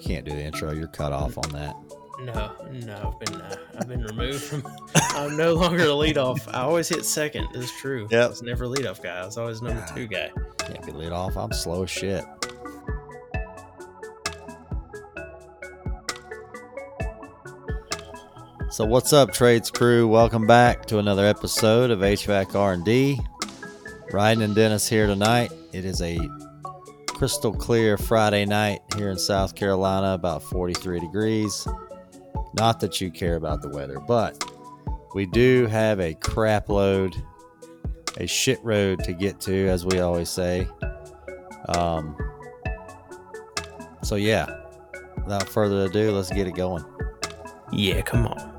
can't do the intro. You're cut off on that. No, no, I've been uh, I've been removed from. I'm no longer a leadoff. I always hit second. It's true. Yep. I was never a leadoff guy. I was always number two guy. Can't be lit off. I'm slow as shit. So what's up, trades crew? Welcome back to another episode of HVAC R&D. Ryan and Dennis here tonight. It is a crystal clear Friday night here in South Carolina, about 43 degrees. Not that you care about the weather, but we do have a crap load, a shit road to get to, as we always say. Um, so yeah, without further ado, let's get it going. Yeah, come on.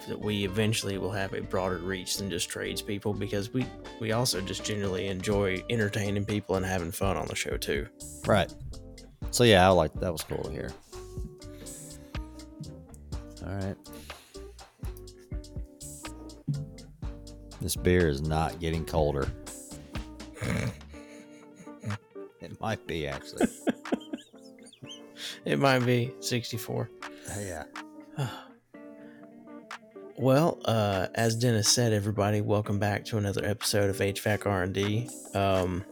Hope that we eventually will have a broader reach than just tradespeople. Because we we also just generally enjoy entertaining people and having fun on the show too. right. So yeah, I like that was cool to hear. All right. This beer is not getting colder. it might be actually. It might be 64. yeah. Well, uh, as Dennis said, everybody, welcome back to another episode of HVAC R&D. Um,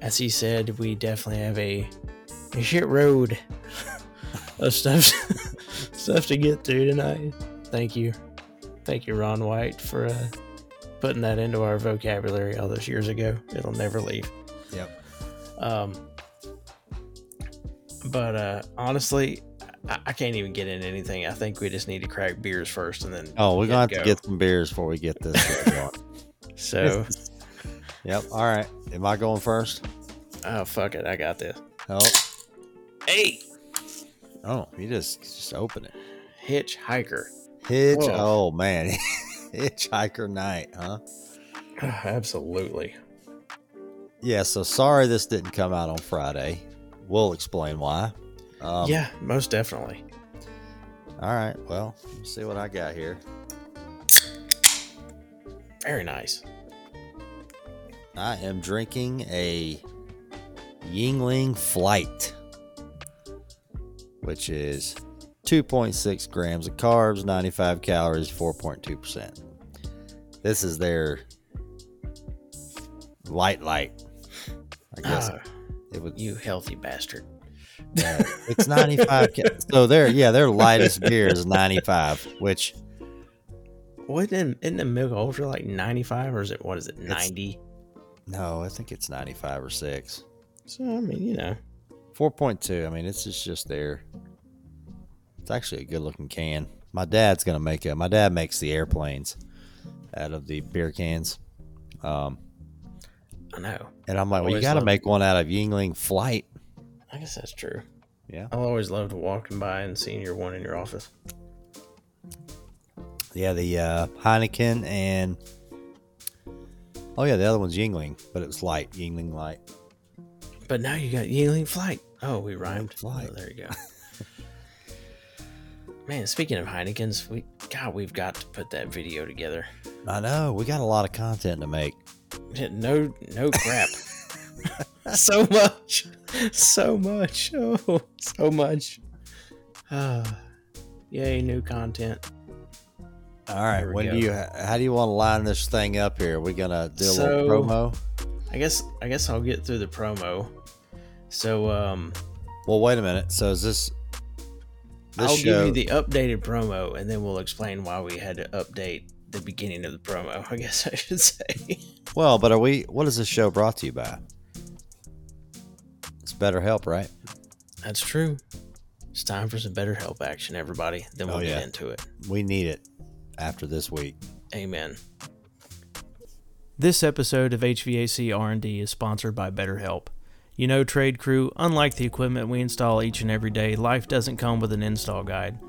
as he said, we definitely have a, a shit road of stuff stuff to get through tonight. Thank you, thank you, Ron White, for uh, putting that into our vocabulary all those years ago. It'll never leave. Yep. Um, but uh, honestly, I, I can't even get in anything. I think we just need to crack beers first, and then Oh, we're gonna have to get some beers before we get this. So, yep. All right. Am I going first? oh fuck it, I got this. Oh. Hey, Oh, you just just open it. hitchhiker. Hitch. Whoa. Oh man, hitchhiker night, huh? Absolutely. Yeah. So sorry this didn't come out on Friday. We'll explain why. Um, yeah, most definitely. All right. Well, let's see what I got here. Very nice. I am drinking a Yuengling Flight, which is 2.6 grams of carbs, 95 calories, 4.2%. This is their light light. I guess Ah, it was you healthy bastard. It's 95. ca- so their yeah, their lightest beer is 95, which What isn't, isn't the Mich Ultra like 95 or is it, what is it, 90? no, I think it's 95 or six. So, I mean, you know, 4.2. I mean, it's just, just there. It's actually a good looking can. My dad's gonna make it. My dad makes the airplanes out of the beer cans. Um, I know. and I'm like, well, you Always got to make one out of Yuengling Flight. I guess that's true. Yeah. I've always loved walking by and seeing your one in your office. Yeah, the uh, Heineken and oh yeah, the other one's Yuengling, but it was light Yuengling Light. But now you got Yuengling Flight. Oh, we rhymed. Flight. Oh, there you go. Man, speaking of Heinekens, we God, we've got to put that video together. I know we got a lot of content to make. No, no crap. so much, so much, oh, so much. Ah, yay, new content. All right, we when go. do you? How do you want to line this thing up here? we gonna do a So- little promo. I guess I guess I'll get through the promo. So um Well, wait a minute. So is this? this I'll show, give you the updated promo, and then we'll explain why we had to update the beginning of the promo. I guess I should say. Well, but are we? What is this show brought to you by? It's BetterHelp, right? That's true. It's time for some better help action, everybody. Then we'll Oh, get into it. We need it after this week. Amen. This episode of HVAC R&D is sponsored by BetterHelp. You know, Trade Crew, unlike the equipment we install each and every day, life doesn't come with an install guide.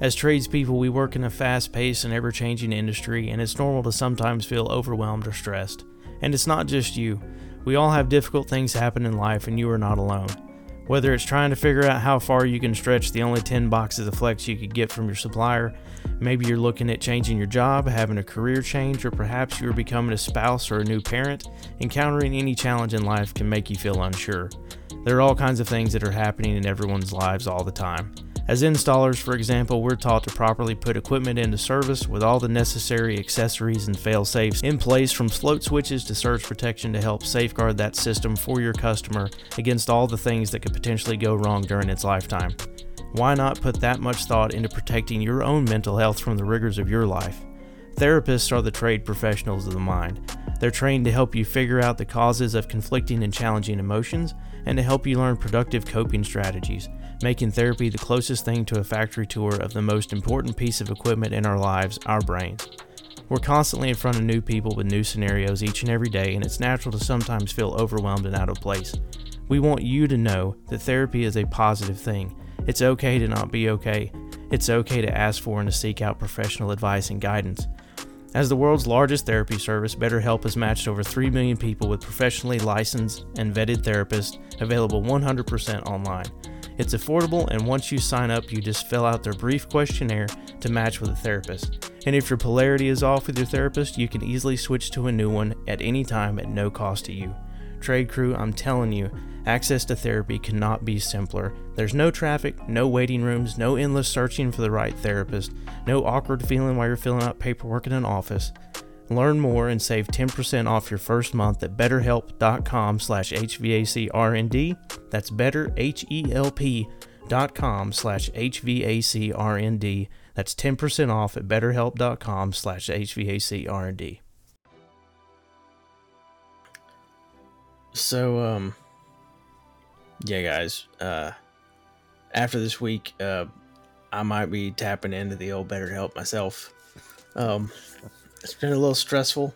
As tradespeople, we work in a fast-paced and ever-changing industry, and it's normal to sometimes feel overwhelmed or stressed. And it's not just you. We all have difficult things happen in life, and you are not alone. Whether it's trying to figure out how far you can stretch the only 10 boxes of flex you could get from your supplier, maybe you're looking at changing your job, having a career change, or perhaps you're becoming a spouse or a new parent, encountering any challenge in life can make you feel unsure. There are all kinds of things that are happening in everyone's lives all the time. As installers, for example, we're taught to properly put equipment into service with all the necessary accessories and fail safes in place from float switches to surge protection to help safeguard that system for your customer against all the things that could potentially go wrong during its lifetime. Why not put that much thought into protecting your own mental health from the rigors of your life? Therapists are the trade professionals of the mind. They're trained to help you figure out the causes of conflicting and challenging emotions and to help you learn productive coping strategies, making therapy the closest thing to a factory tour of the most important piece of equipment in our lives, our brains. We're constantly in front of new people with new scenarios each and every day, and it's natural to sometimes feel overwhelmed and out of place. We want you to know that therapy is a positive thing. It's okay to not be okay. It's okay to ask for and to seek out professional advice and guidance. As the world's largest therapy service, BetterHelp has matched over 3 million people with professionally licensed and vetted therapists available 100% online. It's affordable, and once you sign up, you just fill out their brief questionnaire to match with a therapist. And if your polarity is off with your therapist, you can easily switch to a new one at any time at no cost to you. Trade crew, I'm telling you, access to therapy cannot be simpler. There's no traffic, no waiting rooms, no endless searching for the right therapist, no awkward feeling while you're filling out paperwork in an office. Learn more and save 10% off your first month at betterhelp.com slash HVACRND. That's better, H-E-L-P dot com slash HVACRND. That's 10% off at betterhelp.com slash HVACRND. So, um, yeah, guys, uh, after this week, uh, I might be tapping into the old BetterHelp myself. Um, it's been a little stressful,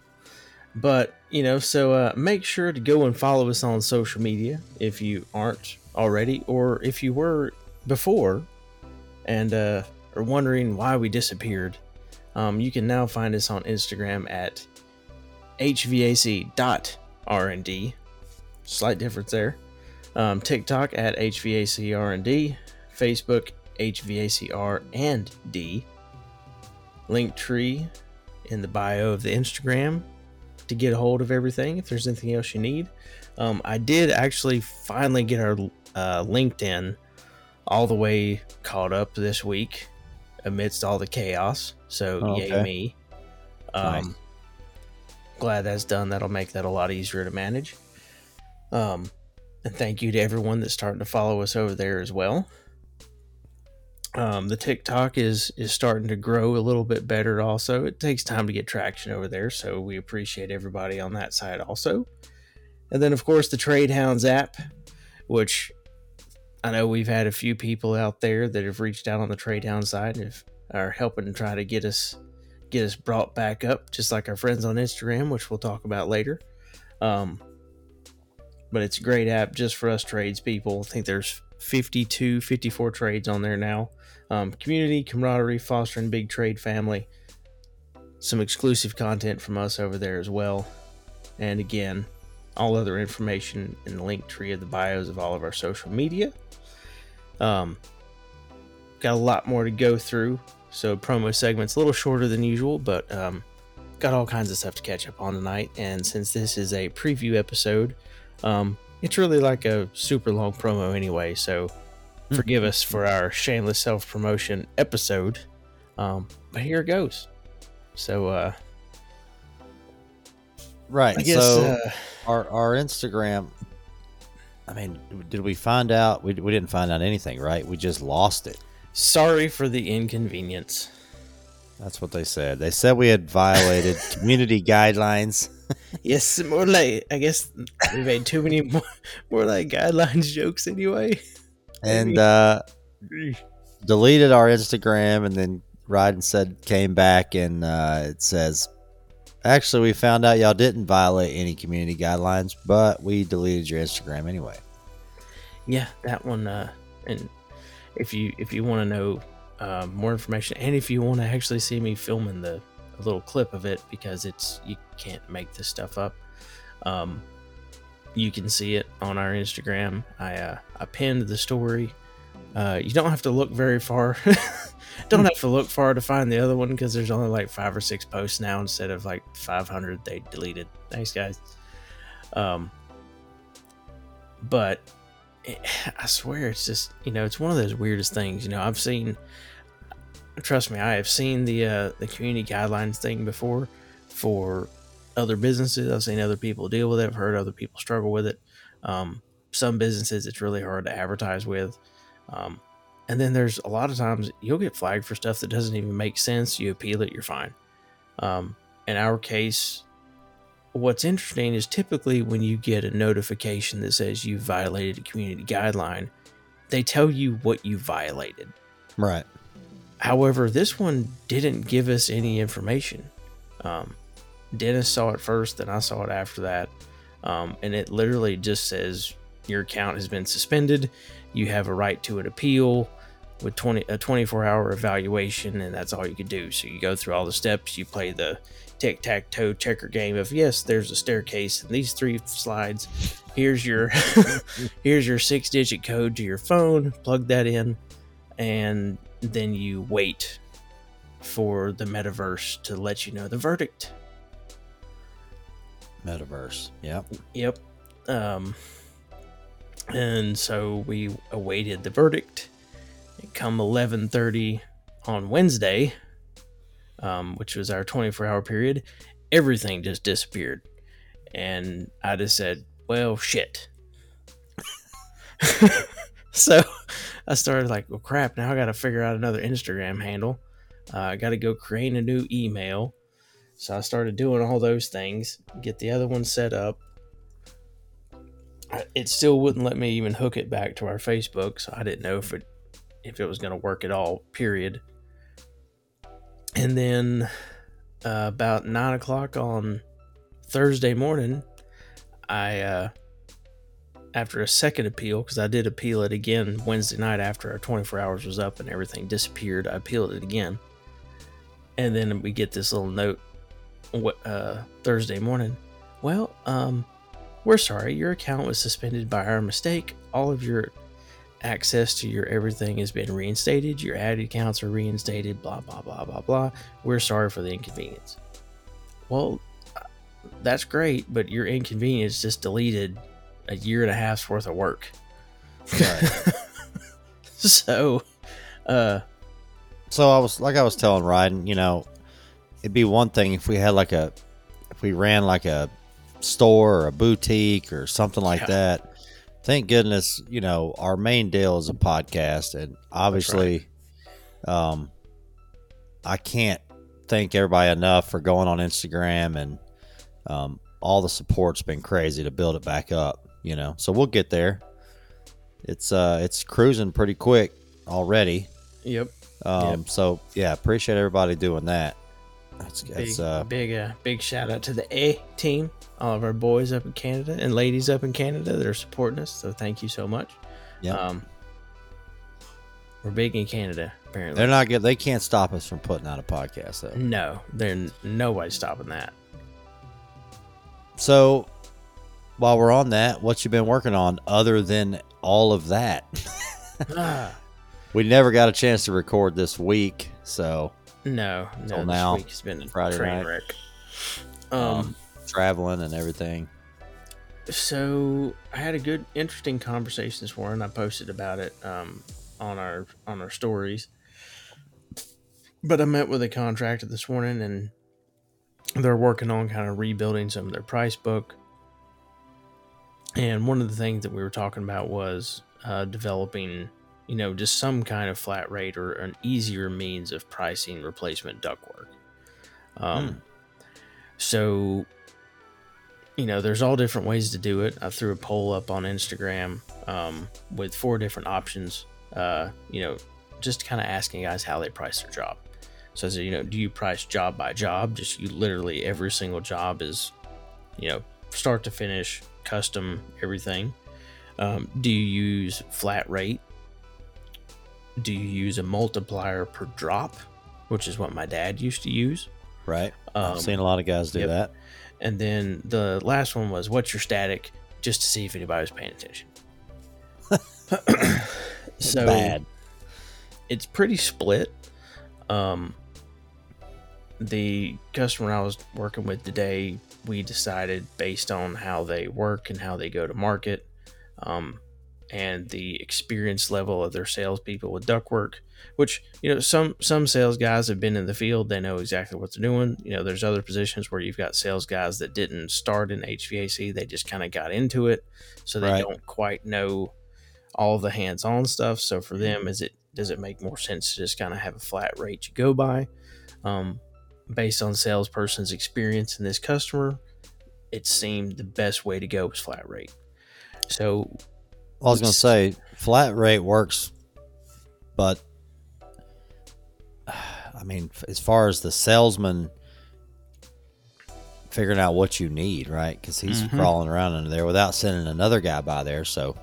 but you know, so uh, make sure to go and follow us on social media if you aren't already, or if you were before and uh, are wondering why we disappeared. Um, you can now find us on Instagram at hvac.rnd. Slight difference there. Um, TikTok at hvacrnd, Facebook hvacr and d. Linktree in the bio of the Instagram to get a hold of everything. If there's anything else you need, um, I did actually finally get our uh, LinkedIn all the way caught up this week amidst all the chaos. So Oh, yay me. Um, Nice. Glad that's done. That'll make that a lot easier to manage. Um, and thank you to everyone that's starting to follow us over there as well. Um, the TikTok is is starting to grow a little bit better. Also, it takes time to get traction over there, so we appreciate everybody on that side also. And then, of course, the Trade Hounds app, which I know we've had a few people out there that have reached out on the Trade Hound side and have, are helping to try to get us get us brought back up, just like our friends on Instagram, which we'll talk about later. Um, but it's a great app just for us trades people. I think there's 52, 54 trades on there now. Um, community, camaraderie, fostering big trade family. Some exclusive content from us over there as well. And again, all other information in the link tree of the bios of all of our social media. Um, got a lot more to go through. So promo segment's a little shorter than usual, but um, got all kinds of stuff to catch up on tonight. And since this is a preview episode, um, it's really like a super long promo anyway. So forgive us for our shameless self promotion episode. Um, but here it goes. So uh, Right. I guess so uh, our our Instagram I mean, did we find out? We, we didn't find out anything, right? We just lost it. Sorry for the inconvenience. That's what they said. They said we had violated community guidelines. yes, more like I guess we made too many more, more like guidelines jokes anyway. And uh, deleted our Instagram, and then Ryden said came back and uh, it says, actually, we found out y'all didn't violate any community guidelines, but we deleted your Instagram anyway. Yeah, that one. Uh, and if you if you want to know uh, more information, and if you want to actually see me filming the a little clip of it, because it's you can't make this stuff up. Um, you can see it on our Instagram. I uh, I pinned the story. Uh, you don't have to look very far. don't have to look far to find the other one because there's only like five or six posts now instead of like 500 they deleted. Thanks, guys. Um, but I swear it's just you know it's one of those weirdest things. You know I've seen. Trust me, I have seen the uh, the community guidelines thing before for other businesses. I've seen other people deal with it. I've heard other people struggle with it. Um, some businesses it's really hard to advertise with. Um, and then there's a lot of times you'll get flagged for stuff that doesn't even make sense. You appeal it, you're fine. Um, in our case, what's interesting is typically when you get a notification that says you violated a community guideline, they tell you what you violated. Right. However, this one didn't give us any information. Um, Dennis saw it first, then I saw it after that. Um, and it literally just says your account has been suspended. You have a right to an appeal with 20 a 24 hour evaluation, and that's all you could do. So you go through all the steps. You play the tic tac toe checker game of yes, there's a staircase and these three slides. Here's your here's your six digit code to your phone. Plug that in, and then you wait for the metaverse to let you know the verdict. Metaverse. Yep. Yep. Um, and so we awaited the verdict. Come 11:30 on Wednesday, um, which was our 24-hour period, everything just disappeared, and I just said, "Well, shit." so I started like, "Well, crap! Now I got to figure out another Instagram handle. Uh, I got to go create a new email." So I started doing all those things, get the other one set up. It still wouldn't let me even hook it back to our Facebook, so I didn't know if it if it was going to work at all. Period. And then uh, about nine o'clock on Thursday morning, I uh, after a second appeal because I did appeal it again Wednesday night after our 24 hours was up and everything disappeared. I appealed it again, and then we get this little note uh, Thursday morning. Well, um, we're sorry, your account was suspended by our mistake. All of your access to your everything has been reinstated. Your added accounts are reinstated. Blah blah blah blah blah. We're sorry for the inconvenience. Well, that's great, but your inconvenience just deleted a year and a half's worth of work. Right. so, uh, so I was like I was telling Ryden, you know, it'd be one thing if we had like a if we ran like a store or a boutique or something like yeah. that. Thank goodness, you know, our main deal is a podcast and obviously right. um I can't thank everybody enough for going on Instagram and um all the support's been crazy to build it back up, you know. So we'll get there. It's uh it's cruising pretty quick already. Yep. Um yep. so yeah, appreciate everybody doing that. That's, big, uh, big, uh, big shout out to the A team, all of our boys up in Canada and ladies up in Canada that are supporting us. So thank you so much. Yeah. Um, we're big in Canada. Apparently, they're not good. They can't stop us from putting out a podcast, though. No, they're nobody's stopping that. So, while we're on that, what you been working on other than all of that? We never got a chance to record this week, so no, no. This now, week's been a Friday train night. wreck. Um, um, traveling and everything. So I had a good, interesting conversation this morning. I posted about it um, on our on our stories. But I met with a contractor this morning, and they're working on kind of rebuilding some of their price book. And one of the things that we were talking about was uh, developing, you know, just some kind of flat rate or an easier means of pricing replacement ductwork. Um, Hmm. So, you know, there's all different ways to do it. I threw a poll up on Instagram um, with four different options. Uh, you know, just kind of asking guys how they price their job. So, I said, you know, do you price job by job? Just you literally every single job is, you know, start to finish, custom, everything. Um, do you use flat rate? Do you use a multiplier per drop, which is what my dad used to use? Right. Um, I've seen a lot of guys do yep. that. and then the last one was what's your static, just to see if anybody was paying attention. so Bad. it's pretty split. Um, the customer I was working with today, we decided based on how they work and how they go to market, um, and the experience level of their salespeople with ductwork. Which you know, some some sales guys have been in the field; they know exactly what they're doing. You know, there's other positions where you've got sales guys that didn't start in HVAC; they just kind of got into it, so they Right. don't quite know all the hands-on stuff. So for them, is it does it make more sense to just kind of have a flat rate you go by, um, based on salesperson's experience in this customer? It seemed the best way to go was flat rate. So I was going to say flat rate works, but I mean, as far as the salesman figuring out what you need, right? Because he's Mhm. crawling around under there without sending another guy by there. So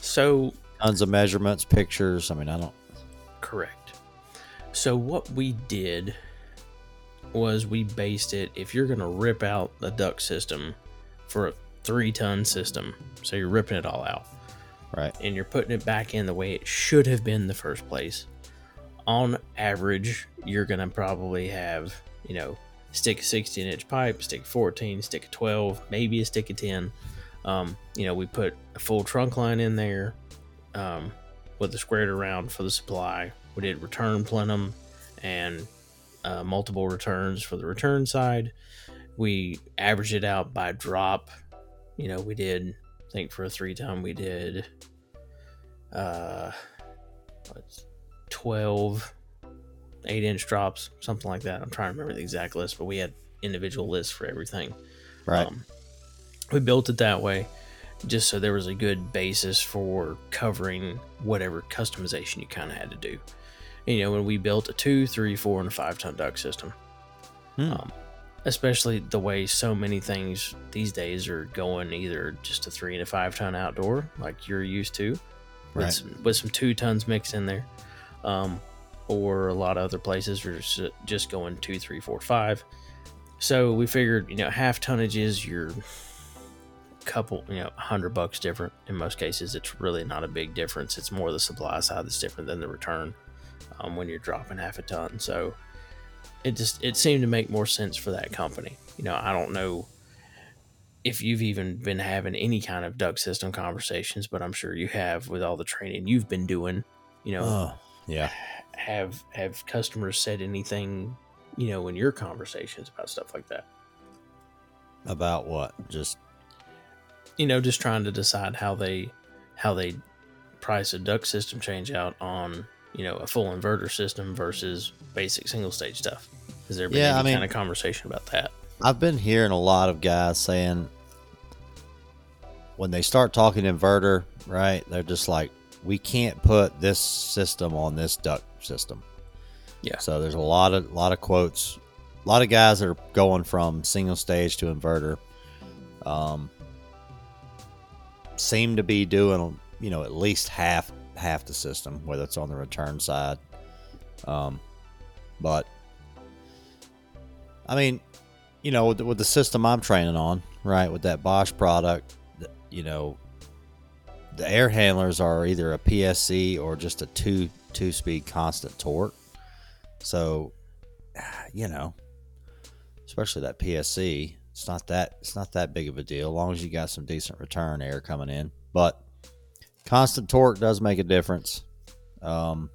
so tons of measurements, pictures. I mean, I don't. Correct. So what we did was we based it if you're going to rip out the duct system for a 3 ton system, so you're ripping it all out Right. and you're putting it back in the way it should have been in the first place. On average, you're going to probably have, you know, stick a 16 inch pipe, stick 14, stick a 12, maybe a stick of 10. Um, you know, we put a full trunk line in there um, with the squared around for the supply. We did return plenum and uh, multiple returns for the return side. We averaged it out by drop. You know, we did, I think for a three time, we did uh, what's 12 8 inch drops, something like that. I'm trying to remember the exact list, but we had individual lists for everything. Right. Um, we built it that way just so there was a good basis for covering whatever customization you kind of had to do. You know, when we built a two, three, four, and a five ton duct system, Hmm. um, especially the way so many things these days are going either just a three and a five ton outdoor, like you're used to, with, Right. some, with some two tons mixed in there, um, or a lot of other places are just, just going two, three, four, five. So we figured, you know, half tonnage is your couple, you know, hundred bucks different. In most cases, it's really not a big difference. It's more the supply side that's different than the return um, when you're dropping half a ton. So it just it seemed to make more sense for that company. You know, I don't know if you've even been having any kind of duct system conversations, but I'm sure you have with all the training you've been doing. You know, Oh, yeah. have have customers said anything, you know, in your conversations about stuff like that? About what? Just You know, just trying to decide how they how they price a duct system change out on you know a full inverter system versus basic single stage stuff. Has there been Yeah, any I mean- kind of conversation about that? I've been hearing a lot of guys saying when they start talking inverter, right? They're just like, we can't put this system on this duct system. Yeah. So there's a lot of lot of quotes, a lot of guys that are going from single stage to inverter. Um, seem to be doing you know at least half half the system, whether it's on the return side. Um, but I mean, you know, with, the- with the system I'm training on, right, with that Bosch product, you know, the air handlers are either a PSC or just a two two speed constant torque. So, you know, especially that PSC, it's not that it's not that big of a deal, as long as you got some decent return air coming in. But constant torque does make a difference. Um,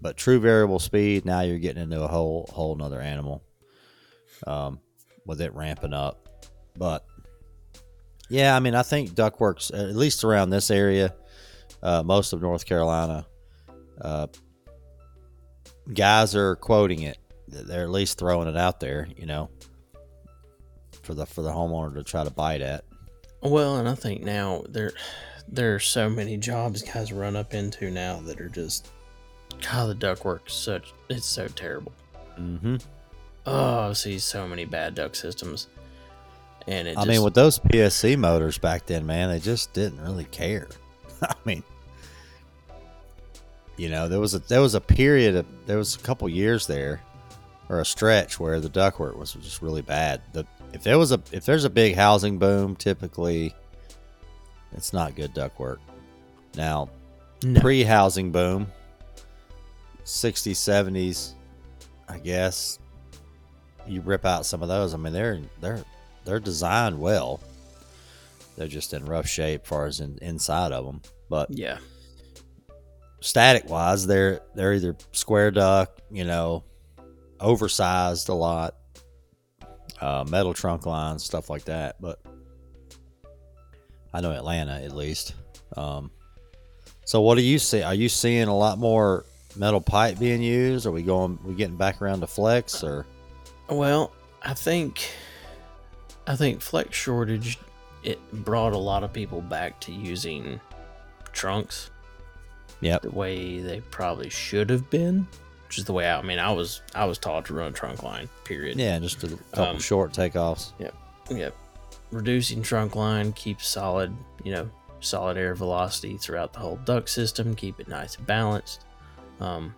but true variable speed, now you're getting into a whole whole nother animal. Um, with it ramping up, but Yeah, I mean, I think ductworks, at least around this area, uh, most of North Carolina, uh, guys are quoting it. They're at least throwing it out there, you know, for the for the homeowner to try to bite at. Well, and I think now there there are so many jobs guys run up into now that are just God, the ductwork such it's so terrible. Mm-hmm. Oh, I see so many bad duct systems. And it I just, mean, with those PSC motors back then, man, they just didn't really care. I mean, you know, there was a there was a period of there was a couple years there, or a stretch where the duct work was just really bad. The if there was a if there's a big housing boom, typically, it's not good duct work. Now, no. pre-housing boom, 60s, 70s, I guess. You rip out some of those. I mean, they're they're they're designed well. They're just in rough shape, as far as in, inside of them. But yeah. static wise, they're they're either square duct, you know, oversized a lot, uh, metal trunk lines, stuff like that. But I know Atlanta at least. Um, so what do you see? Are you seeing a lot more metal pipe being used? Are we going? We getting back around to flex or? Well, I think I think flex shortage it brought a lot of people back to using trunks. Yep. The way they probably should have been, which is the way I, I mean I was I was taught to run trunk line. Period. Yeah, just a couple Um, short takeoffs. Yep, yep. Reducing trunk line keeps solid, you know, solid air velocity throughout the whole duct system, keep it nice and balanced. Um,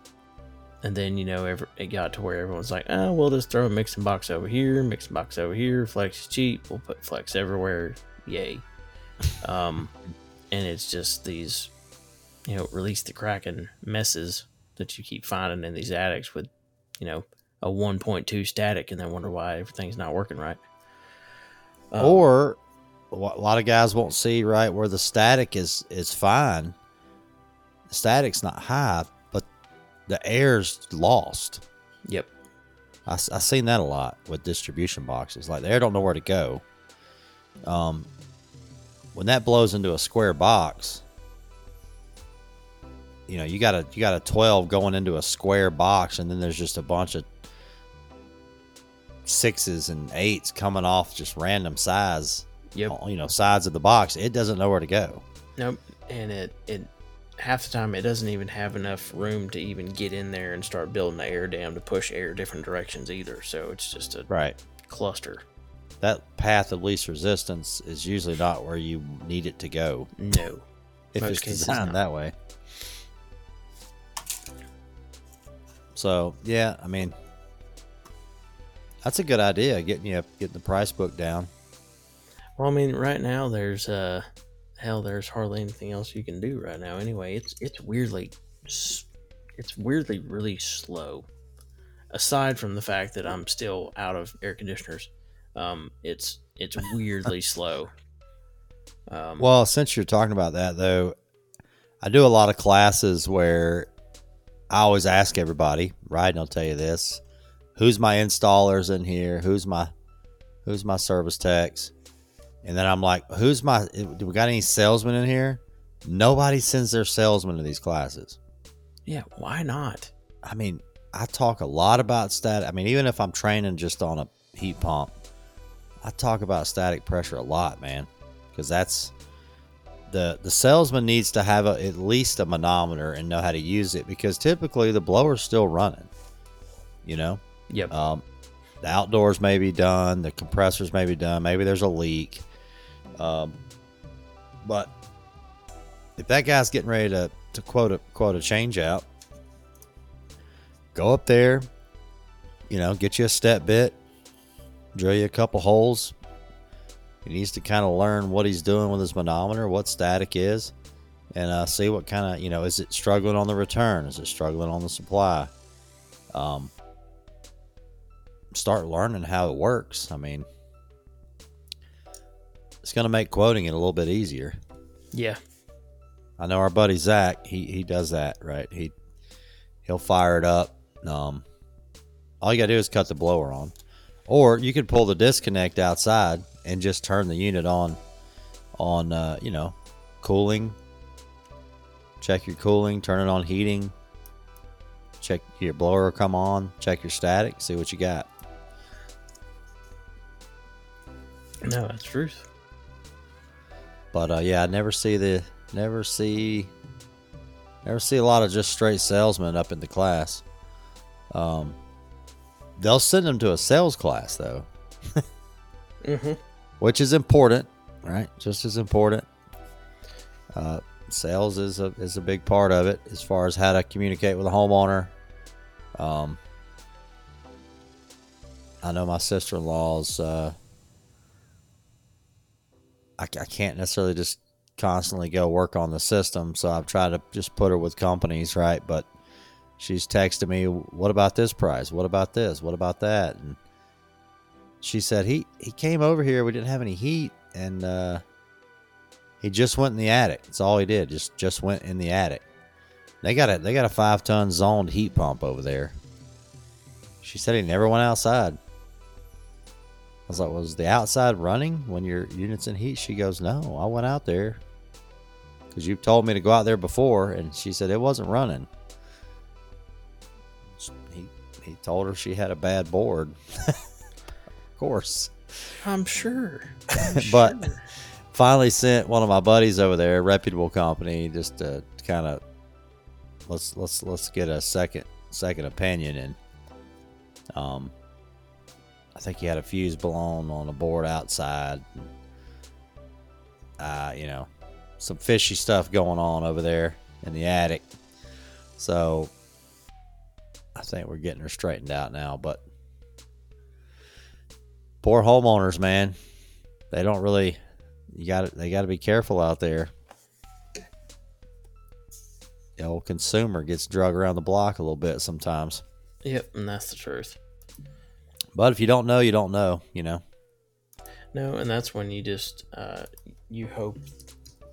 and then, you know, every, it got to where everyone's like, oh, we'll just throw a mixing box over here, mixing box over here. Flex is cheap. We'll put flex everywhere. Yay. Um, and it's just these, you know, release the Kraken messes that you keep finding in these attics with, you know, a 1.2 static and then wonder why everything's not working right. Um, or a lot of guys won't see right where the static is is fine. The static's not high, but the air's lost. Yep. I, I seen that a lot with distribution boxes. Like the air don't know where to go. Um, when that blows into a square box, you know you got a you got a twelve going into a square box, and then there's just a bunch of sixes and eights coming off just random size. Yep. You know sides of the box. It doesn't know where to go. Nope. And it it half the time it doesn't even have enough room to even get in there and start building the air dam to push air different directions either. So it's just a Right. cluster. That path of least resistance is usually not where you need it to go No. if Most it's designed that way. So yeah, I mean, that's a good idea. Getting you getting the price book down. Well, I mean, right now there's uh hell, there's hardly anything else you can do right now. Anyway, it's it's weirdly it's weirdly really slow. Aside from the fact that I'm still out of air conditioners, um, it's it's weirdly slow. Um, Well, since you're talking about that though, I do a lot of classes where I always ask everybody, right? And I'll tell you this: who's my installers in here? Who's my who's my service techs? And then I'm like, who's my? Do we got any salesmen in here? Nobody sends their salesman to these classes. yeah, why not? I mean, I talk a lot about static. I mean, even if I'm training just on a heat pump, I talk about static pressure a lot, man, because that's the the salesman needs to have a, at least a manometer and know how to use it because typically the blower's still running. You know, Yep. um, the outdoors may be done, the compressors may be done, maybe there's a leak. Um, but if that guy's getting ready to, to quote a quote a change out, go up there, you know, get you a step bit, drill you a couple holes. He needs to kind of learn what he's doing with his manometer, what static is, and uh, see what kind of you know is it struggling on the return, is it struggling on the supply. Um, start learning how it works. I mean, it's going to make quoting it a little bit easier. yeah. I know our buddy Zach. He he does that right. He he'll fire it up. Um, all you gotta do is cut the blower on, or you could pull the disconnect outside and just turn the unit on on uh, you know cooling. Check your cooling, turn it on heating. Check your blower come on, check your static, see what you got. No, that's truth. But uh, yeah, I never see the never see never see a lot of just straight salesmen up in the class. Um, they'll send them to a sales class though, Mm-hmm. which is important, right? Just as important. Uh, sales is a is a big part of it as far as how to communicate with a homeowner. Um, I know my sister in law's. Uh, I, I can't necessarily just constantly go work on the system, so I've tried to just put her with companies, right? But she's texting me, "What about this price? What about this? What about that?" And she said he he came over here. We didn't have any heat, and uh, he just went in the attic. That's all he did. Just just went in the attic. They got a they got a five ton zoned heat pump over there. She said he never went outside. I was like, was the outside running when your unit's in heat? She goes, no, I went out there because you've told me to go out there before, and she said it wasn't running. He told her she had a bad board. of course. I'm sure. I'm But- sure. finally sent one of my buddies over there, a reputable company, just to kind of let's let's let's get a second second opinion and um I think he had a fuse blown on a board outside. Uh, you know, some fishy stuff going on over there in the attic. So I think we're getting her straightened out now, but poor homeowners, man. They don't really you got they got to be careful out there. The old consumer gets drug around the block a little bit sometimes. Yep, and that's the truth. But if you don't know, you don't know. You know. No, and that's when you just uh, you hope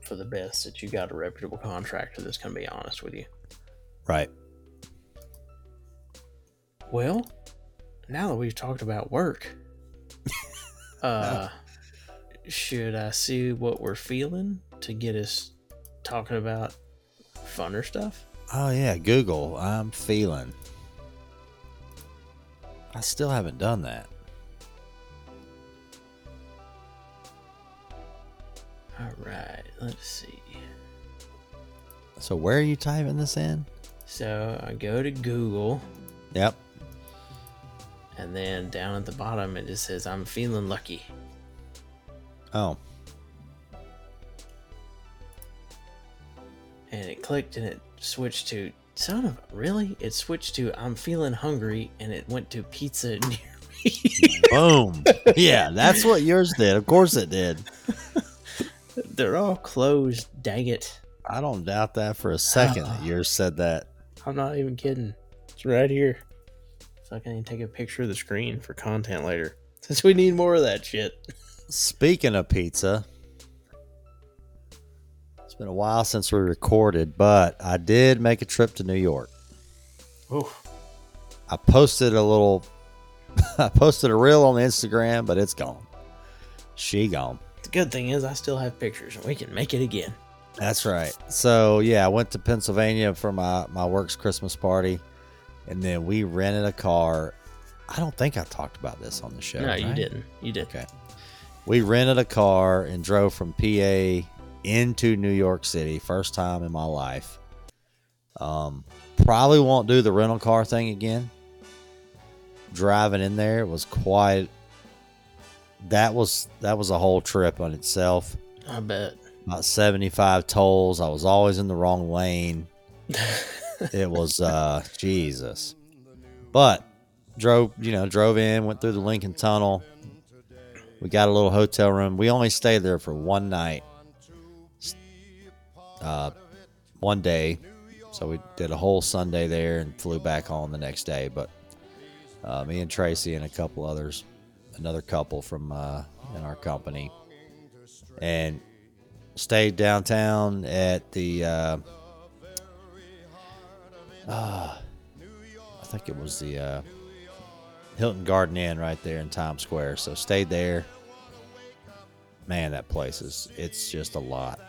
for the best that you got a reputable contractor that's going to be honest with you. Right. Well, now that we've talked about work, uh, should I see what we're feeling to get us talking about funner stuff? Oh yeah, Google. I'm feeling. I still haven't done that. All right, let's see. So where are you typing this in? So I go to Google, Yep. And then down at the bottom it just says, I'm feeling lucky. Oh. And it clicked and it switched to, son of really? It switched to, I'm feeling hungry, and it went to pizza near me. Boom. yeah, that's what yours did. Of course it did. They're all closed, dang it. I don't doubt that for a second that yours said that. I'm not even kidding. It's right here. So I can even take a picture of the screen for content later. Since we need more of that shit. Speaking of pizza, it's been a while since we recorded, but I did make a trip to New York. Oh, I posted a little, I posted a reel on Instagram, but it's gone. She gone. the good thing is I still have pictures and we can make it again. That's right. So yeah, I went to Pennsylvania for my my work's Christmas party, and then we rented a car. I don't think I talked about this on the show. no, you didn't. You did. Okay. We rented a car and drove from PA into New York City. First time in my life. Um, probably won't do the rental car thing again. Driving in there was quite. That was that was a whole trip on itself. I bet. About seventy five tolls. I was always in the wrong lane. it was uh Jesus. But drove, you know, drove in, went through the Lincoln Tunnel. We got a little hotel room. We only stayed there for one night. Uh one day. So we did a whole Sunday there and flew back home the next day, but uh, me and Tracy and a couple others, another couple from uh, in our company, and stayed downtown at the uh, I think it was the uh, Hilton Garden Inn right there in Times Square. So stayed there. man, that place is it's just a lot.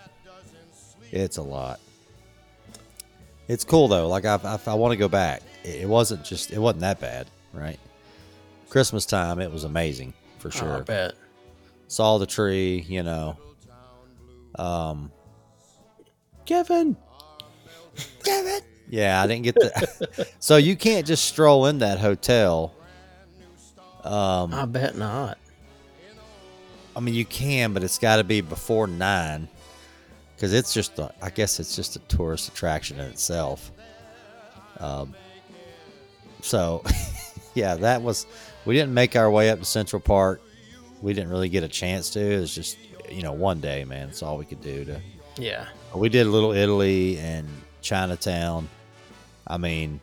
It's a lot. It's cool though. Like I, I, I want to go back. It, wasn't just it wasn't that bad, right? Christmas time, it was amazing for Oh, I sure. bet. Saw the tree, you know. Um, Kevin, Kevin. Yeah, I didn't get the. so you can't just stroll in that hotel. Um, I bet not. I mean, you can, but it's got to be before nine, because it's just, a, I guess it's just a tourist attraction in itself. Um, so, yeah, that was. We didn't make our way up to Central Park. We didn't really get a chance to. It was just, you know, one day, man. That's all we could do to. Yeah. We did a Little Italy and Chinatown. I mean,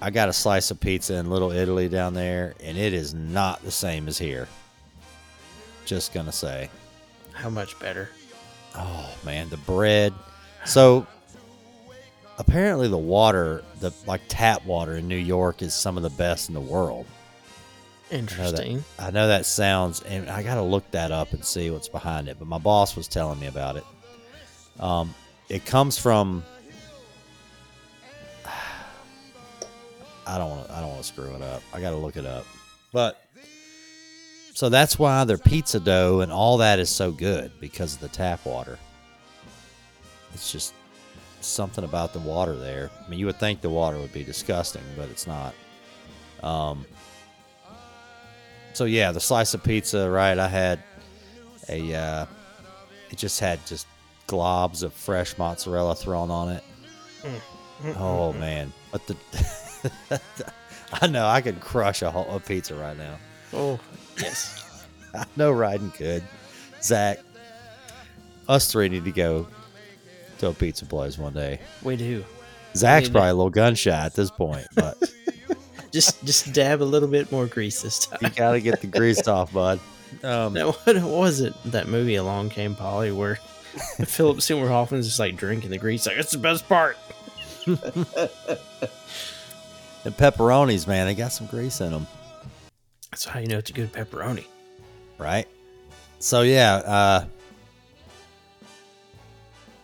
I got a slice of pizza in Little Italy down there, and it is not the same as here. Just gonna say. How much better? Oh man, the bread. So apparently the water, the like tap water in New York is some of the best in the world. Interesting. I know that sounds, and I got to look that up and see what's behind it. But my boss was telling me about it. Um, it comes from. I don't want to. I don't want to screw it up. I got to look it up. But so that's why their pizza dough and all that is so good because of the tap water. It's just something about the water there. I mean, you would think the water would be disgusting, but it's not. Um, so yeah, the slice of pizza, right? I had a, uh, it just had just globs of fresh mozzarella thrown on it. Oh man, but the, I know I could crush a whole a pizza right now. Oh, yes. I know Ryden could. Zach, us three need to go to a pizza place one day. We do. Zach's Maybe. probably a little gun shy at this point, but Just just dab a little bit more grease this time. you got to get the grease off, bud. Um, Now, what was it? That movie Along Came Polly where Philip Seymour Hoffman's just like drinking the grease. Like, that's the best part. And pepperonis, man, they got some grease in them. That's how you know it's a good pepperoni. right? So yeah, uh,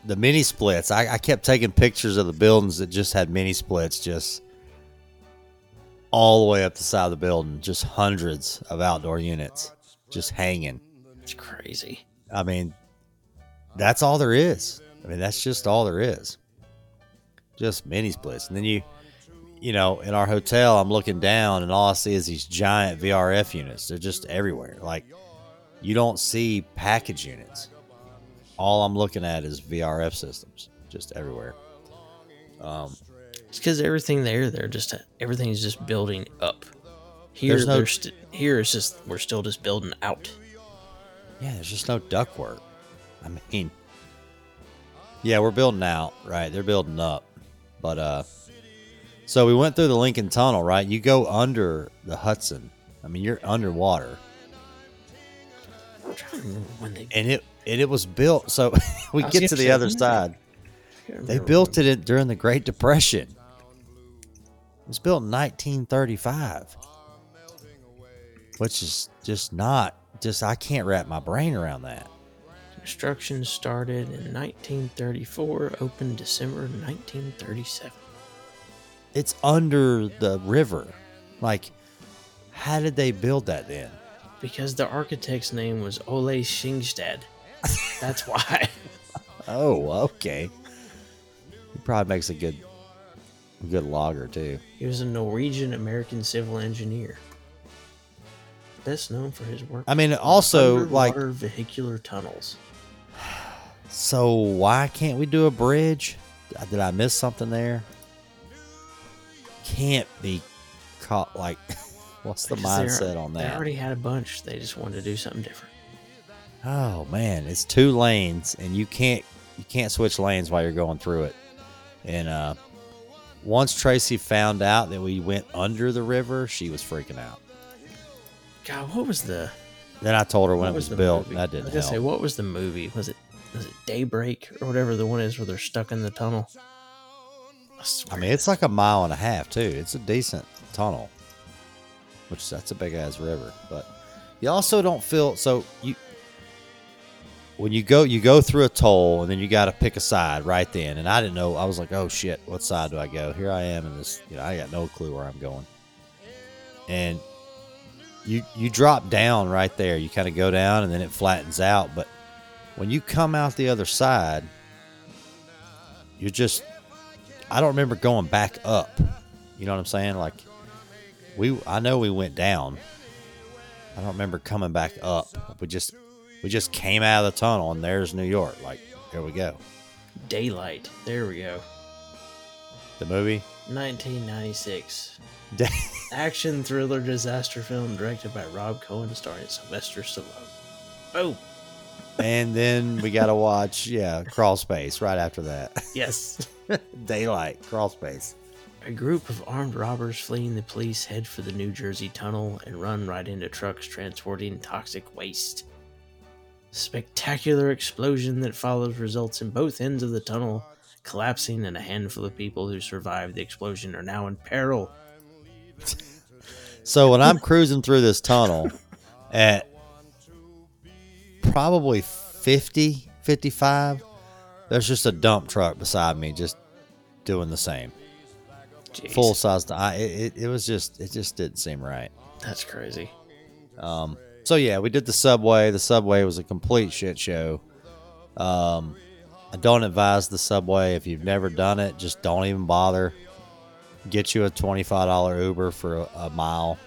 the mini splits. I, I kept taking pictures of the buildings that just had mini splits, just all the way up the side of the building, just hundreds of outdoor units just hanging. It's crazy. I mean, that's all there is. I mean, that's just all there is. Just mini splits, and then you, you know, in our hotel, I'm looking down, and all I see is these giant VRF units. They're just everywhere. Like, you don't see package units. All I'm looking at is VRF systems, just everywhere. Um, It's because everything there, they're just everything's just building up. Here, no- st- here it's just we're still just building out. yeah, there's just no ductwork. I mean, yeah, we're building out, right? They're building up, but uh, so we went through the Lincoln Tunnel, right? You go under the Hudson. I mean, you're underwater, I'm trying to remember when they. and it and it was built. So we get gonna the other side. They built it in, during the Great Depression. It was built in 1935, which is just not just I can't wrap my brain around that. Construction started in 1934, opened December 1937. It's under the river. Like, how did they build that then? Because the architect's name was Ole Singstad. That's why. Oh, okay. He probably makes a good, a good logger too. He was a Norwegian American civil engineer. Best known for his work I mean, also like, vehicular tunnels. so why can't we do a bridge? Did I miss something there? Can't be caught. Like, what's the mindset on that? They already had a bunch. They just wanted to do something different. Oh man, it's two lanes, and you can't you can't switch lanes while you're going through it. And uh, once Tracy found out that we went under the river, she was freaking out. God, what was the Then I told her when it was, the built, movie? and that I didn't was help. say, what was the movie? Was it was it Daybreak or whatever the one is where they're stuck in the tunnel? I, I mean, it's like a mile and a half too. It's a decent tunnel, which that's a big ass river. But you also don't feel so you when you go you go through a toll and then you got to pick a side right then and i didn't know i was like oh shit what side do i go here i am in this you know i got no clue where i'm going and you you drop down right there you kind of go down and then it flattens out but when you come out the other side you're just i don't remember going back up you know what i'm saying like we i know we went down i don't remember coming back up we just we just came out of the tunnel and there's New York. Like, here we go. Daylight. There we go. The movie? 1996. Day- Action thriller disaster film directed by Rob Cohen starring Sylvester Stallone. Oh, and then we got to watch, yeah, Crawl Space right after that. yes. Daylight, Crawl Space. A group of armed robbers fleeing the police head for the New Jersey tunnel and run right into trucks transporting toxic waste. Spectacular explosion that follows results in both ends of the tunnel collapsing, and a handful of people who survived the explosion are now in peril. So when I'm cruising through this tunnel at probably 50, 55, there's just a dump truck beside me just doing the same. Jeez, Full size. I, it, it, was just, it just didn't seem right. That's crazy. Um, so yeah, we did the subway. The subway was a complete shit show. Um, I don't advise the subway if you've never done it. Just don't even bother. Get you a twenty five dollar Uber for a, a mile.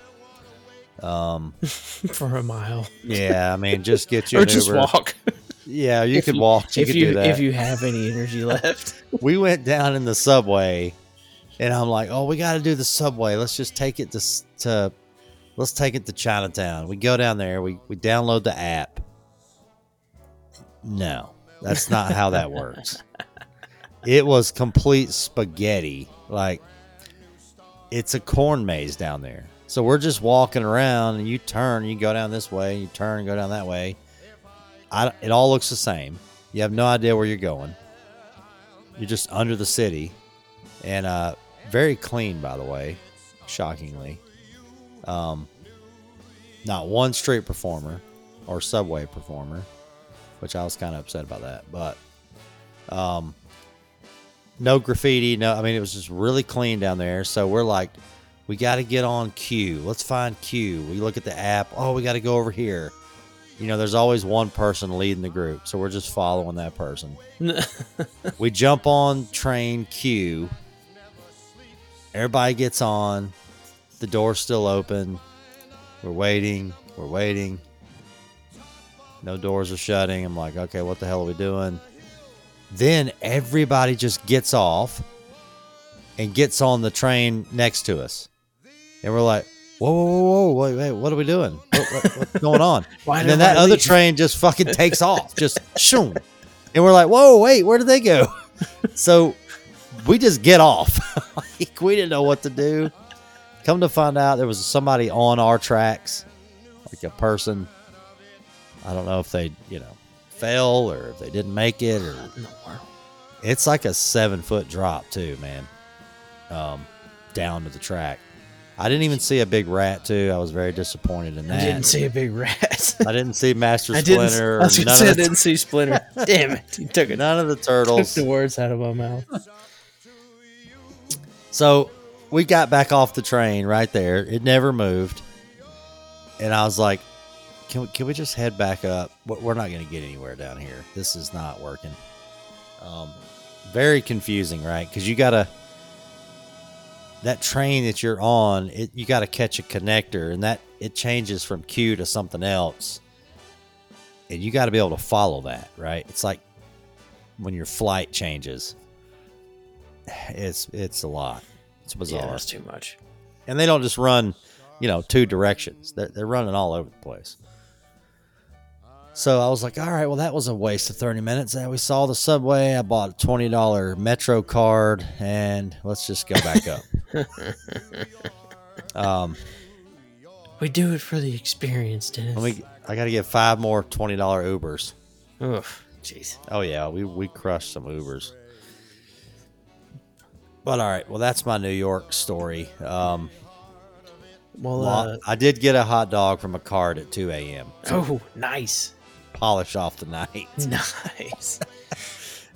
Um, For a mile. yeah, I mean, just get you or just Uber. walk. Yeah, you If could you- walk. You if could you do that. if you have any energy left. we went down in the subway, and I'm like, "Oh, we got to do the subway. Let's just take it to to, let's take it to Chinatown." We go down there. We we download the app. No, that's not how that works. It was complete spaghetti. Like it's a corn maze down there. So we're just walking around, and you turn, you go down this way, you turn, go down that way. I, it all looks the same. You have no idea where you're going. You're just under the city, and uh, very clean, by the way, shockingly. Um, not one street performer or subway performer, which I was kind of upset about that. But um, no graffiti. No, I mean it was just really clean down there. So we're like, we got to get on Q. Let's find Q. We look at the app. Oh, we got to go over here. You know, there's always one person leading the group, so we're just following that person. we jump on train Q. Everybody gets on. The door's still open. We're waiting. We're waiting. No doors are shutting. I'm like, okay, what the hell are we doing? Then everybody just gets off and gets on the train next to us. And we're like, whoa, whoa, whoa, whoa, wait, wait, what are we doing? What, what- what's going on? And then that other leave? train just fucking takes off, just shoom. And we're like, whoa, wait, where did they go? So we just get off. like, we didn't know what to do. Come to find out, there was somebody on our tracks, like a person. I don't know if they, you know, fell or if they didn't make it or in the world? it's like a seven foot drop too, man. Um, down to the track. I didn't even see a big rat too. I was very disappointed in that. I didn't see a big rat. I didn't see Master I didn't. Splinter. I was gonna none, say I didn't see Splinter. Damn it! You took it. none of the turtles. Took the words out of my mouth. So we got back off the train right there. It never moved. And I was like, can we, can we just head back up? We're we're not going to get anywhere down here. This is not working. Um, very confusing, right? Because you got to, that train that you're on, it, you got to catch a connector and that it changes from Q to something else. And you got to be able to follow that, right? It's like when your flight changes. It's it's a lot. It's bizarre Yeah, that's too much. and they don't just run, you know, two directions. They're, they're running all over the place. So I was like, all right, well, that was a waste of 30 minutes. And we saw the subway. I bought a $20 Metro card, and let's just go back up. um, We do it for the experience, Dennis. let me, I got to get five more $20 Ubers. Oof, jeez. Oh, yeah, we, we crushed some Ubers. But all right, well, that's my New York story. Um, Well, uh, I did get a hot dog from a card at 2 a.m. oh, nice. polish off the night. Nice.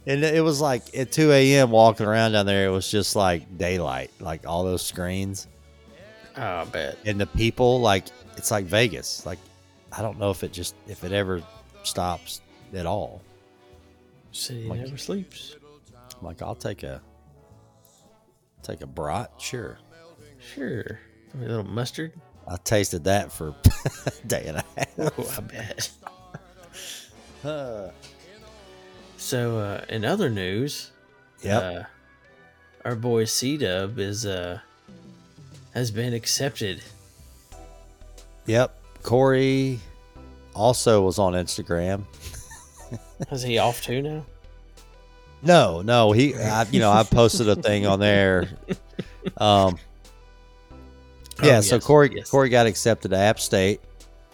And it was like at 2 a.m. walking around down there, it was just like daylight, like all those screens. Oh, I bet. And the people, like, it's like Vegas. Like, I don't know if it just, if it ever stops at all. City Like- never sleeps. I'm like, I'll take a, take a brat. Sure. Sure. A little mustard. I tasted that for a day and a half. Oh, I bet. Uh, So, uh, in other news, yep. uh, our boy C Dub is uh has been accepted. Yep. Corey also was on Instagram. Is he off too now? No, no, he, I, you know, I posted a thing on there. Um, yeah, Oh, so yes, Corey, yes. Corey got accepted to App State,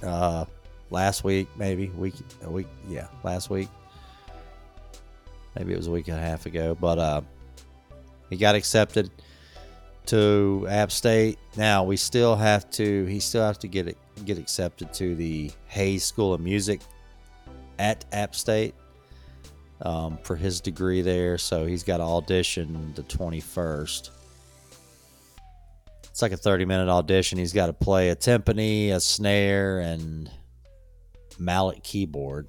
uh, last week, maybe week, a week, yeah, last week. Maybe it was a week and a half ago, but uh, he got accepted to App State. Now we still have to, he still has to get it, get accepted to the Hayes School of Music at App State um, for his degree there. So he's got to audition the 21st. It's like a 30 minute audition. He's got to play a timpani, a snare, and mallet keyboard.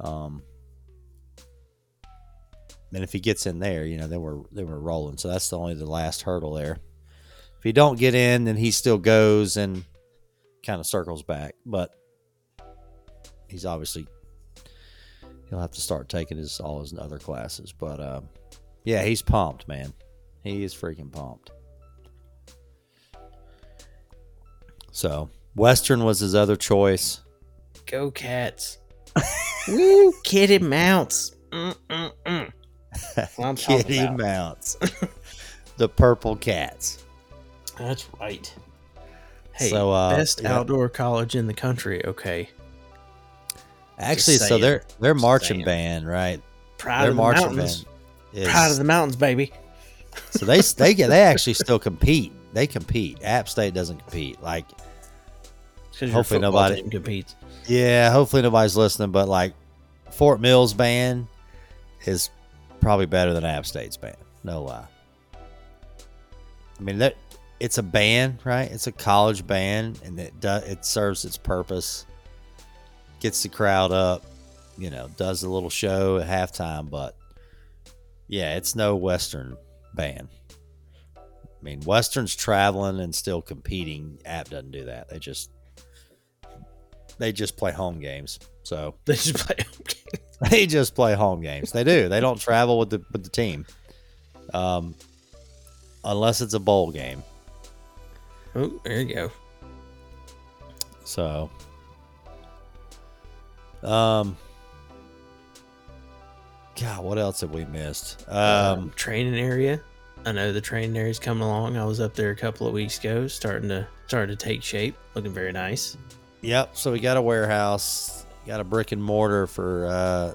Um, and if he gets in there, you know, then we're then we're rolling. So that's the only the last hurdle there. If he don't get in, then he still goes and kind of circles back. But he's obviously he'll have to start taking his all his other classes. But um, yeah, he's pumped, man. He is freaking pumped. So Western was his other choice. Go cats. Woo, kitty mounts. Mm-mm-mm. I'm Kitty about. Mounts, the purple cats. That's right. Hey, So, uh, best yeah. outdoor college in the country. Okay, Actually, so they're they're marching saying. band, right? proud their of the marching mountains. band. Is, Proud of the mountains, baby. so they they get they actually still compete. They compete. App State doesn't compete. Like Hopefully nobody- competes. Yeah, hopefully nobody's listening, but like Fort Mills band is probably better than App State's band. No lie. I mean that it's a band, right? It's a college band, and it does it serves its purpose. Gets the crowd up, you know, does a little show at halftime, but yeah, it's no Western band. I mean, Western's traveling and still competing. App doesn't do that. They just they just play home games. So They just play. they just play home games. They do. They don't travel with the with the team, um, unless it's a bowl game. oh, there you go. So, um, God, what else have we missed? Um, training area. I know the training area's coming along. I was up there a couple of weeks ago, starting to starting to take shape, looking very nice. Yep. So we got a warehouse, got a brick and mortar for uh,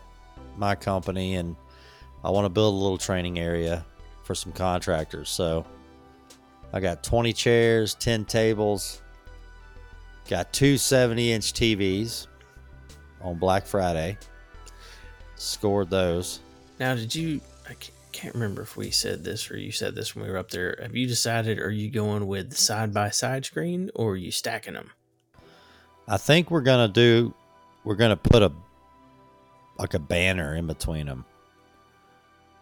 my company, and I want to build a little training area for some contractors. So I got 20 chairs, 10 tables, got two 70 inch TVs on Black Friday. Scored those. Now, did you? I can't remember if we said this or you said this when we were up there. Have you decided? Are you going with the side by side screen or are you stacking them? I think we're gonna do. We're gonna put a like a banner in between them.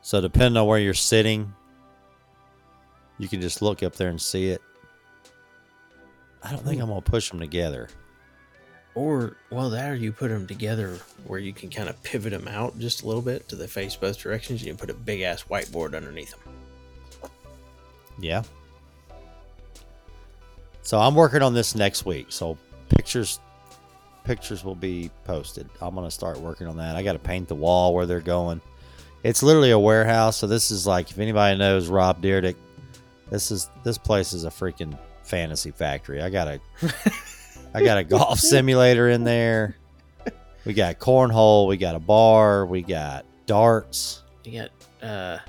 So depending on where you're sitting, you can just look up there and see it. I don't think hmm. I'm gonna push them together. Or well, that or you put them together where you can kind of pivot them out just a little bit to the face both directions. You put a big ass whiteboard underneath them. Yeah. So I'm working on this next week. So pictures pictures will be posted. I'm gonna start working on that. I gotta paint the wall where they're going. It's literally a warehouse, so this is like if anybody knows Rob Dyrdek, this is this place is a freaking fantasy factory. I got a I got a golf simulator in there. We got cornhole, we got a bar, we got darts, You got uh,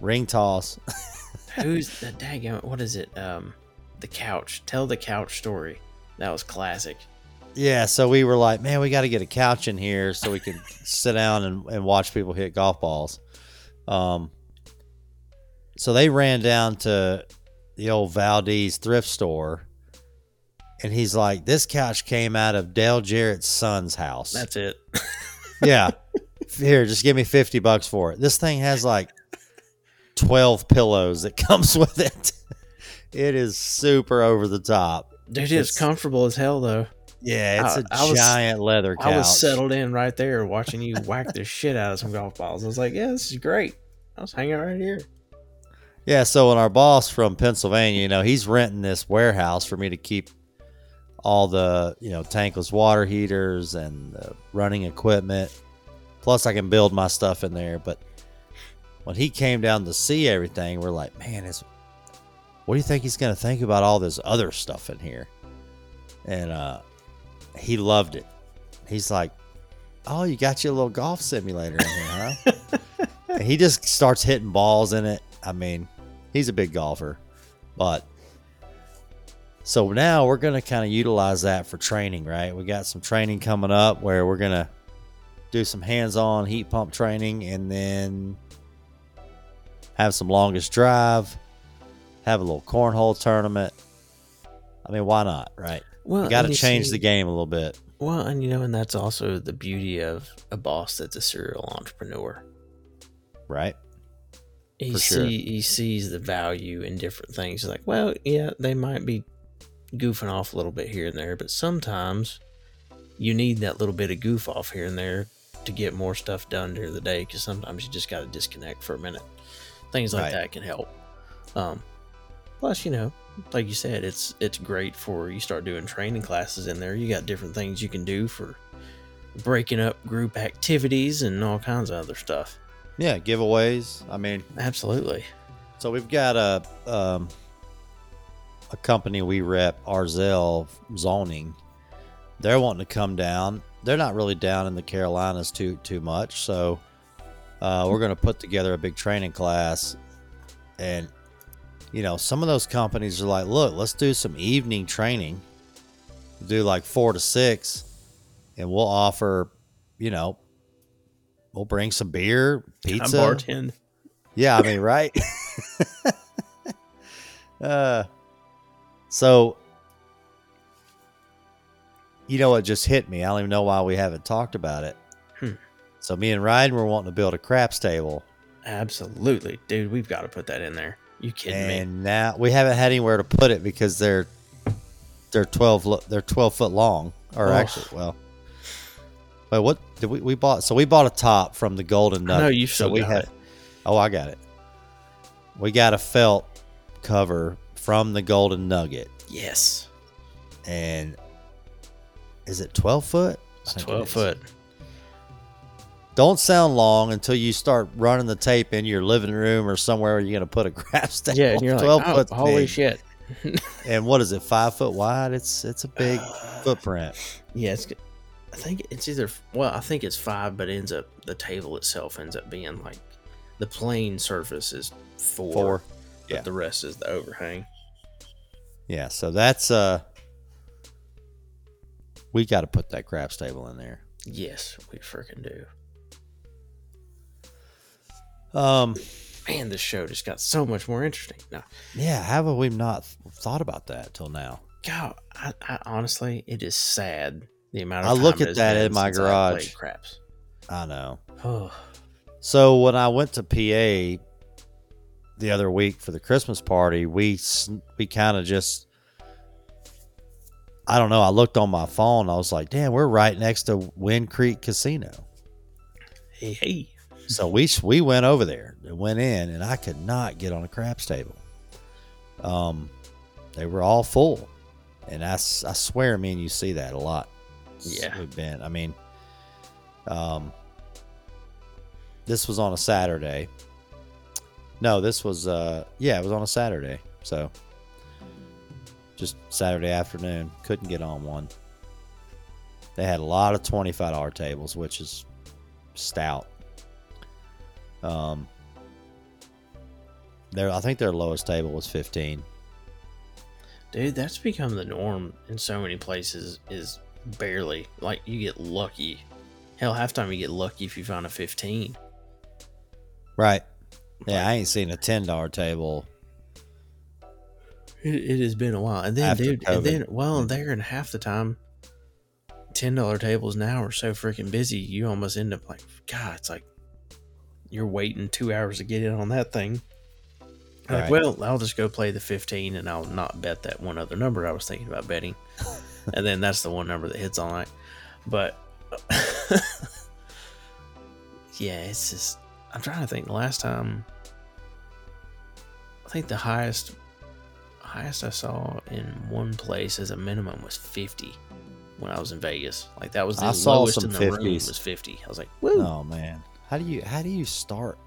ring toss. who's the daggone? What is it? Um, the couch. Tell the couch story. That was classic. Yeah, so we were like, man, we got to get a couch in here so we can sit down and, and watch people hit golf balls. Um, so they ran down to the old Valdez thrift store, and he's like, "This couch came out of Dale Jarrett's son's house." That's it. yeah, here, just give me fifty bucks for it. This thing has like twelve pillows that comes with it. It is super over the top. Dude, it's, It's- comfortable as hell though. Yeah, it's I- a I was- giant leather couch. I was settled in right there watching you whack the shit out of some golf balls. I was like, yeah, this is great. I was hanging right here. Yeah, so when our boss from Pennsylvania, you know, he's renting this warehouse for me to keep all the, you know, tankless water heaters and the running equipment. Plus, I can build my stuff in there. But when he came down to see everything, we're like, man, is what do you think he's going to think about all this other stuff in here? And uh, he loved it. He's like, oh, you got your little golf simulator in here, huh? And he just starts hitting balls in it. I mean, he's a big golfer, but so now we're going to kind of utilize that for training, right? We got some training coming up where we're going to do some hands-on heat pump training and then have some longest drive, have a little cornhole tournament. I mean, why not, right? Well, We got to change see- the game a little bit, Well, and you know, and that's also the beauty of a boss that's a serial entrepreneur. right? He For see sure. he sees the value in different things. He's like, well, yeah, they might be goofing off a little bit here and there, but sometimes you need that little bit of goof off here and there to get more stuff done during the day. Because sometimes you just got to disconnect for a minute. Things like Right. that can help. Um, plus, you know, like you said, it's it's great for you start doing training classes in there. You got different things you can do for breaking up group activities and all kinds of other stuff. Yeah, giveaways. I mean, Absolutely. So we've got a um, a company we rep, Arzel Zoning. They're wanting to come down. They're not really down in the Carolinas too too much, so uh, we're going to put together a big training class. And you know, some of those companies are like, "Look, let's do some evening training. Do like four to six, and we'll offer, you know, we'll bring some beer, pizza, I'm bartend. yeah, I mean, right? uh, so, you know what just hit me? I don't even know why we haven't talked about it. Hmm. So, me and Ryan were wanting to build a craps table, Absolutely, dude. We've got to put that in there. You kidding me? and now we haven't had anywhere to put it because they're they're twelve they're twelve foot long, or Oh. actually, well, but what did we we bought? So we bought a top from the Golden Nugget. know you so we got had it. Oh, I got it. We got a felt cover from the Golden Nugget, Yes, and is it twelve foot? It's it twelve is. foot. Don't sound long until you start running the tape in your living room or somewhere where you're going to put a craps table. Yeah, and you're twelve like, oh, foot's holy big. shit. And what is it? Five foot wide? It's it's a big footprint. Yeah, it's. I think it's either. Well, I think it's five, but it ends up the table itself ends up being like the plane surface is four, Four. but yeah. the rest is the overhang. Yeah, so that's uh, we got to put that craps table in there. Yes, we freaking do. Um, Man, this show just got so much more interesting. No, yeah, how have we not thought about that till now? God, I, I honestly, it is sad the amount I of. look at that in my since I garage. Craps. I know. So when I went to PA the other week for the Christmas party, we we kind of just I don't know. I looked on my phone. I was like, "Damn, we're right next to Wind Creek Casino." hey, hey. So we we went over there, and went in, and I could not get on a craps table. Um, they were all full, and I, I swear, me and you see that a lot. Yeah. we've been. I mean, um, this was on a Saturday. No, this was uh, yeah, it was on a Saturday. So just Saturday afternoon, couldn't get on one. They had a lot of twenty-five dollar tables, which is stout. Um, their I think their lowest table was fifteen. Dude, that's become the norm in so many places. Is barely. Like you get lucky. Hell, halftime you get lucky if you find a fifteen. Right. Yeah, I ain't seen a ten dollar table. It, it has been a while, and then dude, and then well, there and half the time, ten dollar tables now are so freaking busy. You almost end up like, God, it's like you're waiting two hours to get in on that thing. Like, Right. well, I'll just go play the fifteen, and I'll not bet that one other number I was thinking about betting, and then that's the one number that hits all night. But yeah, it's just I'm trying to think. The last time, I think the highest highest I saw in one place as a minimum was 50 when I was in Vegas. Like that was the I saw lowest some in the room 50s. was 50. I was like, woo, Oh man, how do you how do you start?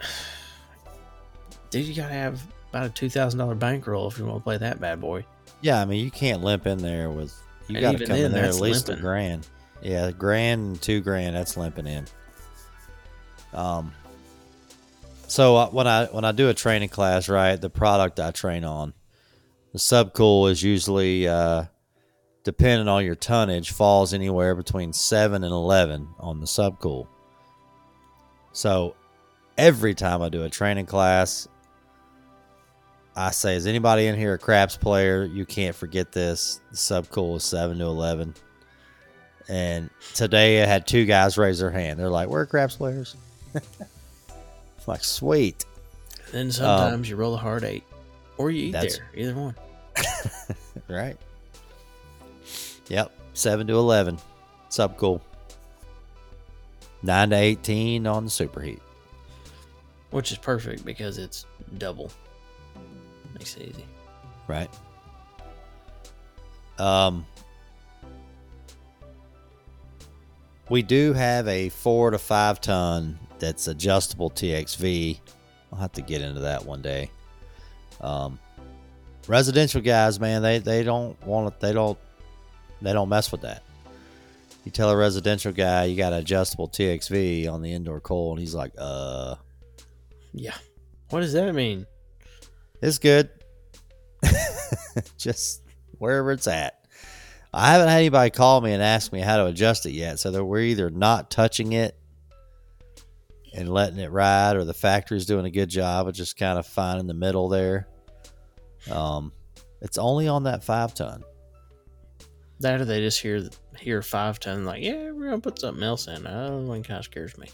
dude, you gotta have about a two thousand dollar bankroll if you want to play that bad boy. Yeah, I mean you can't limp in there with you And got to come then, in there at least a grand. Yeah, a grand and two grand. That's limping in. Um. So uh, when I when I do a training class, right, the product I train on, the subcool is usually uh, depending on your tonnage falls anywhere between seven and eleven on the subcool. So every time I do a training class, I say, is anybody in here a craps player? You can't forget this. The subcool is seven to eleven. And today I had two guys raise their hand. They're like, "We're craps players." Like, sweet. Then sometimes you roll a hard eight, or you eat Um, there. Either one. Right. Yep. Seven to eleven. Subcool. Nine to eighteen on the superheat. Which is perfect because it's double. Makes it easy. Right. Um we do have a four to five ton that's adjustable TXV. I'll have to get into that one day. Um residential guys, man, they, they don't want it they don't they don't mess with that. You tell a residential guy you got an adjustable TXV on the indoor coil and he's like, uh Yeah. What does that mean? It's good. Just wherever it's at. I haven't had anybody call me and ask me how to adjust it yet. So we're either not touching it and letting it ride, or the factory's doing a good job of just kind of finding the middle there. Um, it's only on that five ton. That or they just hear hear five like, yeah, we're gonna put something else in. That one kind of scares me.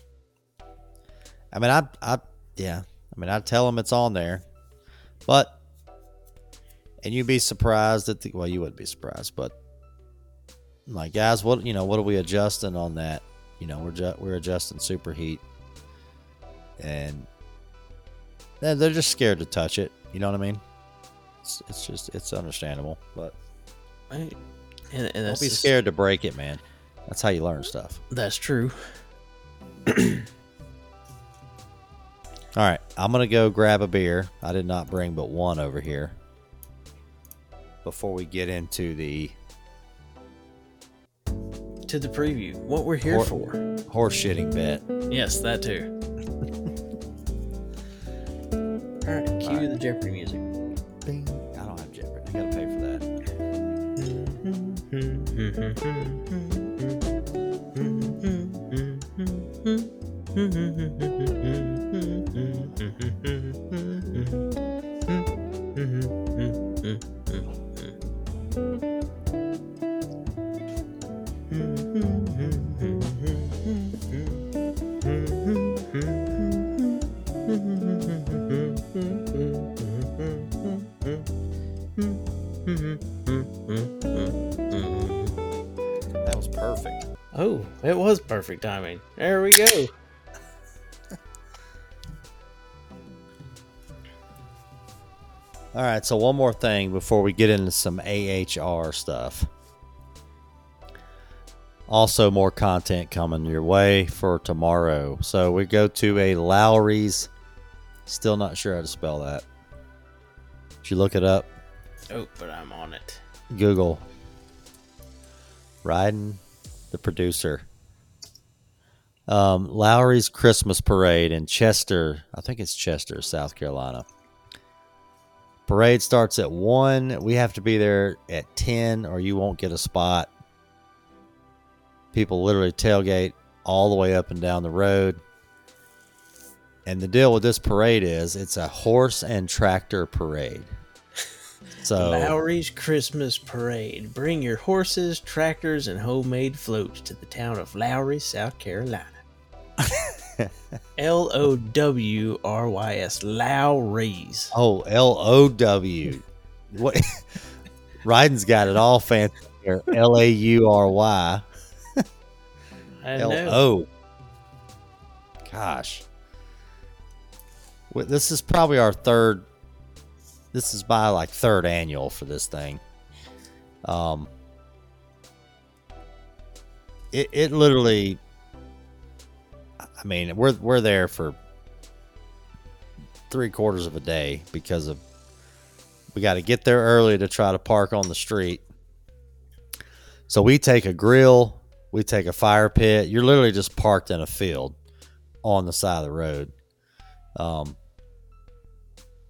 I mean, I, I, yeah. I mean, I tell them it's on there, but, and you'd be surprised at the, well, you wouldn't be surprised, but, like, guys, what, you know, what are we adjusting on that? You know, we're, ju- we're adjusting superheat, and they're, they're just scared to touch it. You know what I mean? It's, it's just, it's understandable, but Right. And, and don't be just- scared to break it, man. That's how you learn stuff. That's true. All right, I'm gonna go grab a beer. I did not bring but one over here. Before we get into the To the preview, what we're here Hor- for. horse shitting bet. Yes, that too. All right, cue Alright. the Jeopardy music. That Oh, it was perfect timing. There we go. All right, so one more thing before we get into some AHR stuff. Also, more content coming your way for tomorrow. So we go to a Lowry's. Still not sure how to spell that. Did you look it up? Oh, but I'm on it. Google. Ryden, the producer. Um, Lowry's Christmas Parade in Chester. I think it's Chester, South Carolina. Parade starts at 1. We have to be there at 10 or you won't get a spot. People literally tailgate all the way up and down the road. And the deal with this parade is it's a horse and tractor parade. So Lowry's Christmas Parade. Bring your horses, tractors, and homemade floats to the town of Lowry, South Carolina. L O W R Y S. Lowry's. oh L O W. What Ryden's got it all fancy here. L A U R Y. L. O. Gosh. This is probably our third. This is by like third annual for this thing. Um. It it literally. I mean, we're we're there for three quarters of a day because of we got to get there early to try to park on the street. So we take a grill, we take a fire pit. You're literally just parked in a field on the side of the road. Um,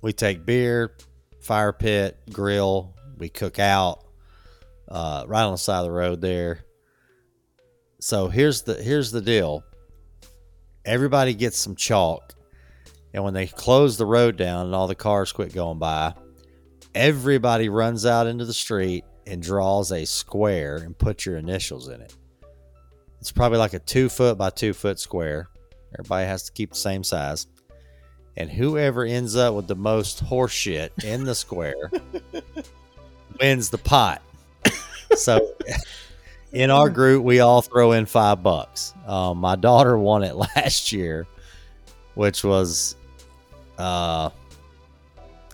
we take beer, fire pit, grill. We cook out uh, right on the side of the road there. So here's the here's the deal. Everybody gets some chalk, and when they close the road down and all the cars quit going by, everybody runs out into the street and draws a square and puts your initials in it. It's probably like a two foot by two foot square. Everybody has to keep the same size. And whoever ends up with the most horseshit in the square wins the pot. So in our group, we all throw in five bucks. Um, my daughter won it last year, which was, uh,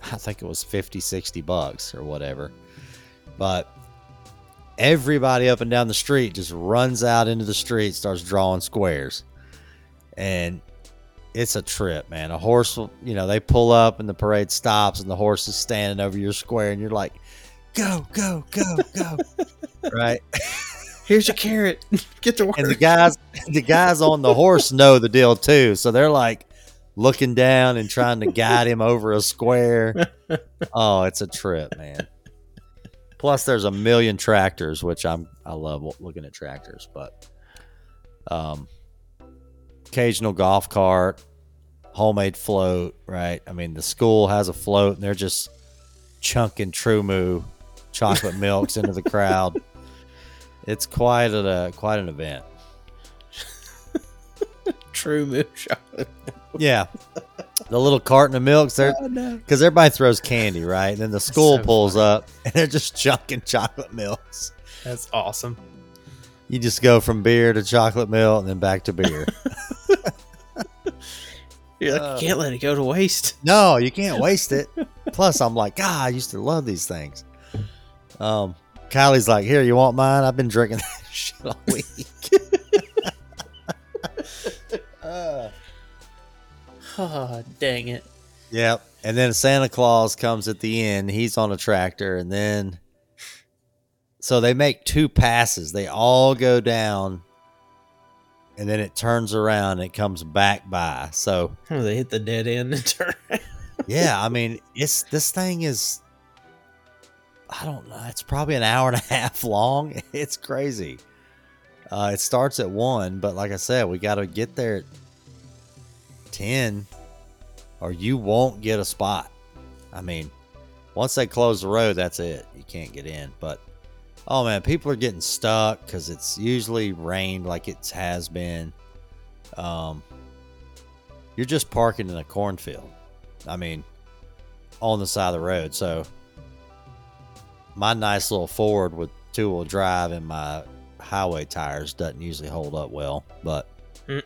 I think it was 50, 60 bucks or whatever. But everybody up and down the street just runs out into the street, starts drawing squares. And it's a trip, man. A horse will, you know, they pull up and the parade stops and the horse is standing over your square and you're like, go, go, go, go. right? Here's your carrot. Get to work. And the guys the guys on the horse know the deal too. So they're like looking down and trying to guide him over a square. Oh, it's a trip, man. Plus there's a million tractors, which I'm I love looking at tractors, but um occasional golf cart, homemade float, right? I mean, the school has a float and they're just chunking TruMoo chocolate milks into the crowd. It's quite a quite an event. True move chocolate. Yeah. The little carton of milks, they're Oh, no. because everybody throws candy, right? And then the school so pulls funny. up and they're just chunking chocolate milks. That's awesome. You just go from beer to chocolate milk and then back to beer. You're like, Uh. you can't let it go to waste. no, you can't waste it. Plus, I'm like, God, I used to love these things. Um, Kylie's like, here, you want mine? I've been drinking that shit all week. Uh, Oh, dang it. Yep. And then Santa Claus comes at the end. He's on a tractor. And then, so they make two passes. They all go down. And then it turns around and it comes back by. So, Oh, they hit the dead end and turn. yeah, I mean, it's this thing is, I don't know. It's probably an hour and a half long. It's crazy. Uh, it starts at one, but like I said, we got to get there at 10 or you won't get a spot. I mean, once they close the road, that's it. You can't get in. But oh man, people are getting stuck because it's usually rained like it has been. Um, you're just parking in a cornfield. I mean, on the side of the road. So my nice little Ford with two wheel drive and my highway tires doesn't usually hold up well, but Mm.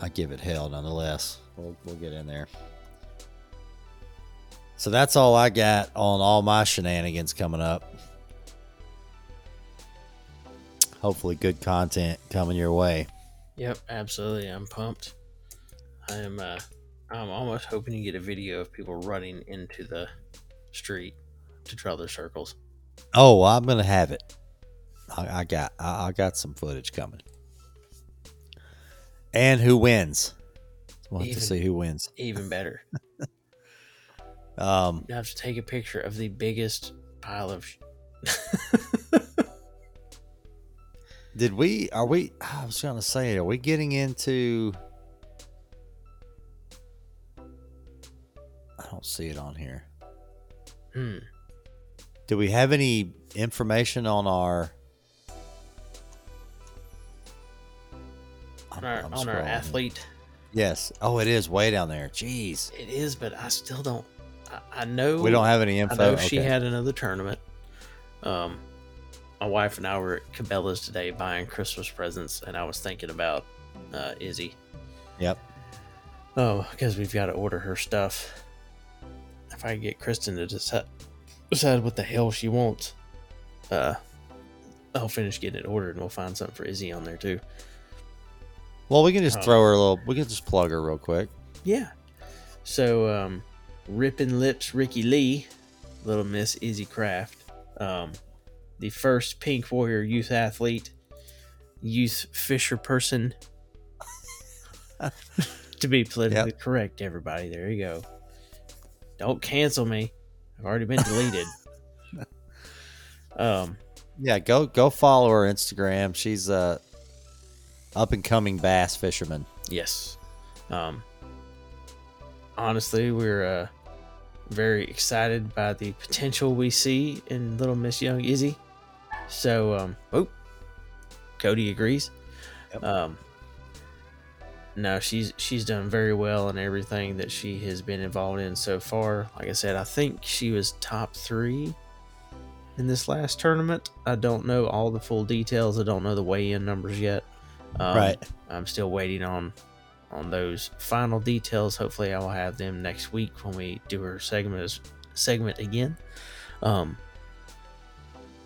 I give it hell nonetheless. We'll, we'll get in there. So that's all I got on all my shenanigans coming up. Hopefully, good content coming your way. Yep, absolutely. I'm pumped. I am. Uh, I'm almost hoping to get a video of people running into the street to draw their circles. Oh, I'm gonna have it. I, I got I, I got some footage coming. And who wins? We'll have Even- to see who wins. Even better. Um, You have to take a picture of the biggest pile of. Sh- Did we? Are we? I was going to say, are we getting into? I don't see it on here. Hmm. Do we have any information on our? On our, on our athlete. Yes. Oh, it is way down there. Jeez. It is, but I still don't. I, I know We don't have any info. I know she had another tournament. Um, my wife and I were at Cabela's today buying Christmas presents, and I was thinking about uh, Izzy. Yep. Oh, because we've got to order her stuff. If I can get Kristen to decide, decide what the hell she wants, uh, I'll finish getting it ordered, and we'll find something for Izzy on there too. Well, we can just Oh. throw her a little. We can just plug her real quick. Yeah. So, um, Rippin' Lips Ricky Lee, little Miss Izzy Craft, um, the first Pink Warrior youth athlete, youth fisher person. to be politically correct, everybody. There you go. Don't cancel me. I've already been deleted. um, Yeah, go go follow her Instagram. She's a up and coming bass fisherman. Yes. Um, honestly, we're uh, very excited by the potential we see in little Miss Young Izzy. So, um, oh, Cody agrees. Yep. Um, no, she's she's done very well in everything that she has been involved in so far. Like I said, I think she was top three in this last tournament. I don't know all the full details. I don't know the weigh-in numbers yet. Um, Right. I'm still waiting on on those final details. Hopefully, I will have them next week when we do our segment segment again. Um,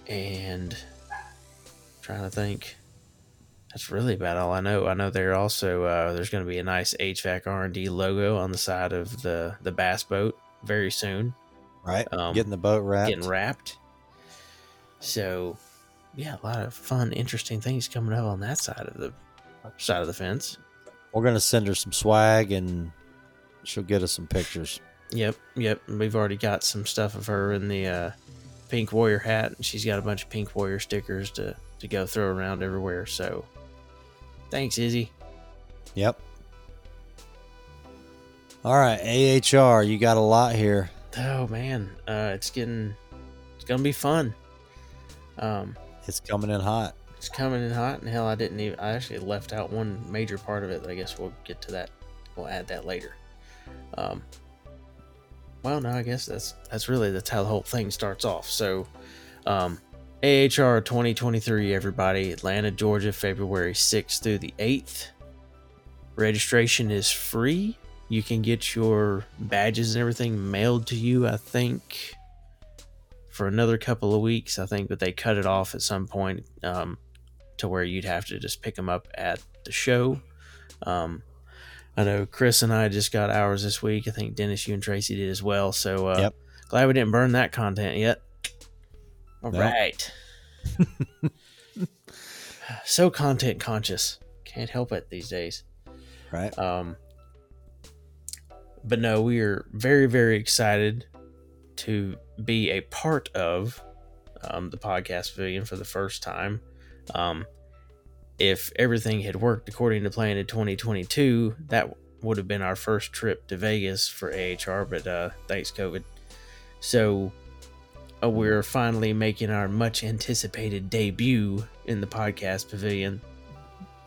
and trying to think. That's really about all I know. I know there also uh, there's going to be a nice HVAC R and D logo on the side of the the bass boat very soon, Right. Um, Getting the boat wrapped. getting wrapped. So, yeah, a lot of fun, interesting things coming up on that side of the side of the fence. We're gonna send her some swag and she'll get us some pictures. Yep, yep. We've already got some stuff of her in the uh, pink warrior hat, and she's got a bunch of pink warrior stickers to to go throw around everywhere. So, thanks, Izzy. Yep. All right, AHR, you got a lot here. Oh man, uh, it's getting it's gonna be fun. Um, It's coming in hot. it's coming in hot, and hell, I didn't even. I actually left out one major part of it. I guess we'll get to that. We'll add that later. Um, well, no, I guess that's that's really that's how the whole thing starts off. So, um, AHR 2023, everybody, Atlanta, Georgia, February 6th through the 8th. Registration is free. You can get your badges and everything mailed to you, I think, for another couple of weeks, I think, but they cut it off at some point um, to where you'd have to just pick them up at the show. Um, I know Chris and I just got ours this week. I think Dennis, you and Tracy did as well. So uh, Yep. glad we didn't burn that content yet. All Nope. right. so content conscious. Can't help it these days. Right. Um, but no, we are very, very excited to be a part of um, the podcast pavilion for the first time. Um, if everything had worked according to plan in 2022, that would have been our first trip to Vegas for AHR, but uh, thanks, COVID. So uh, we're finally making our much anticipated debut in the podcast pavilion.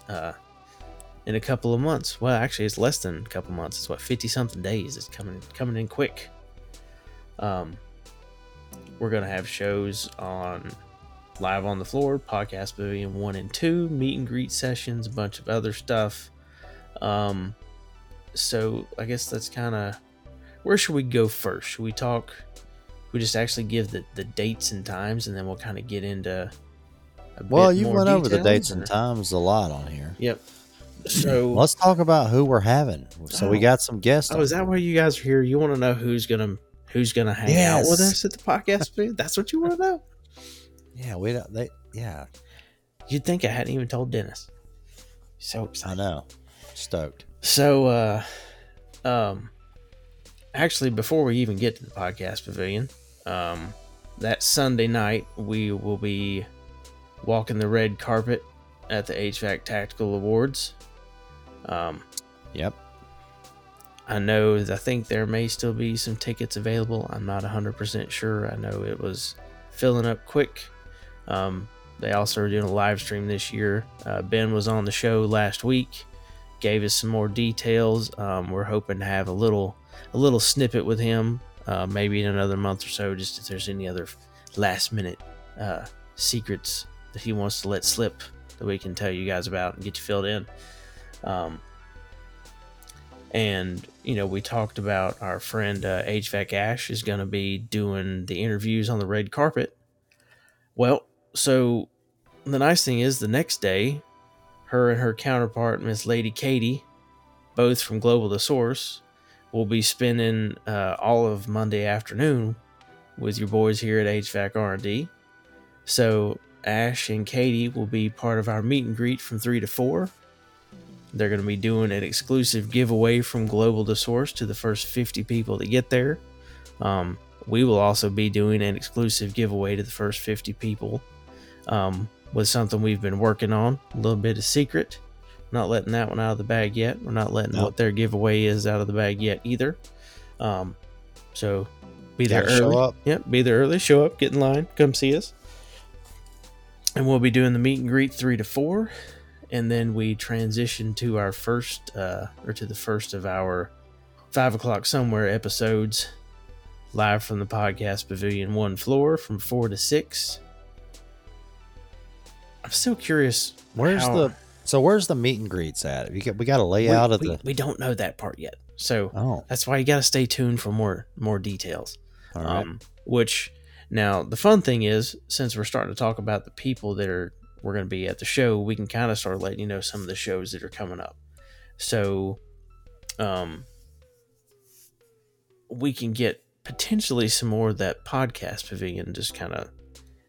Uh, in a couple of months. Well, actually, it's less than a couple months. It's what fifty something days. It's coming coming in quick. Um, we're gonna have shows on live on the floor, podcast pavilion one and two, meet and greet sessions, a bunch of other stuff. Um, so I guess that's kind of where should we go first? Should we talk? We just actually give the the dates and times, and then we'll kind of get into. A Well, bit you went over the dates and times a lot on here. Yep. So Let's talk about who we're having. So we Oh. got some guests. Oh, is that here. why you guys are here? You want to know who's gonna who's gonna hang out with us at the podcast? That's what you want to know. Yeah, we don't. They, yeah, You'd think I hadn't even told Dennis. So excited. I know. Stoked. So, uh, um, actually, before we even get to the podcast pavilion, um, that Sunday night we will be walking the red carpet at the HVAC Tactical Awards. Um, Yep. I know, I think there may still be some tickets available. I'm not 100% sure. I know it was filling up quick. Um, they also are doing a live stream this year. Uh, ben was on the show last week, gave us some more details. Um, we're hoping to have a little a little snippet with him, uh, maybe in another month or so, just if there's any other last minute uh, secrets that he wants to let slip that we can tell you guys about and get you filled in. Um, and you know, we talked about our friend uh, HVAC Ash is going to be doing the interviews on the red carpet. Well, so the nice thing is, the next day, her and her counterpart, Miss Lady Katie, both from Global the Source, will be spending uh, all of Monday afternoon with your boys here at HVAC R&D. So Ash and Katie will be part of our meet and greet from three to four. They're going to be doing an exclusive giveaway from Global to Source to the first 50 people that get there. Um, we will also be doing an exclusive giveaway to the first 50 people um, with something we've been working on, a little bit of secret. Not letting that one out of the bag yet. We're not letting Nope. what their giveaway is out of the bag yet either. Um, so be there Gotta show early. up. Yep, be there early. Show up, get in line, come see us. And we'll be doing the meet and greet three to four, and then we transition to our first, uh, or to the first of our five o'clock somewhere episodes, live from the podcast pavilion one floor from four to six. I'm still curious. Where's how- the so where's the meet and greets at? We got we got a we, layout of we, the we don't know that part yet, so oh that's why you got to stay tuned for more more details. all right Um, which now the fun thing is, since we're starting to talk about the people that are we're going to be at the show, we can kind of start letting you know some of the shows that are coming up. So, um, we can get potentially some more of that podcast pavilion, just kind of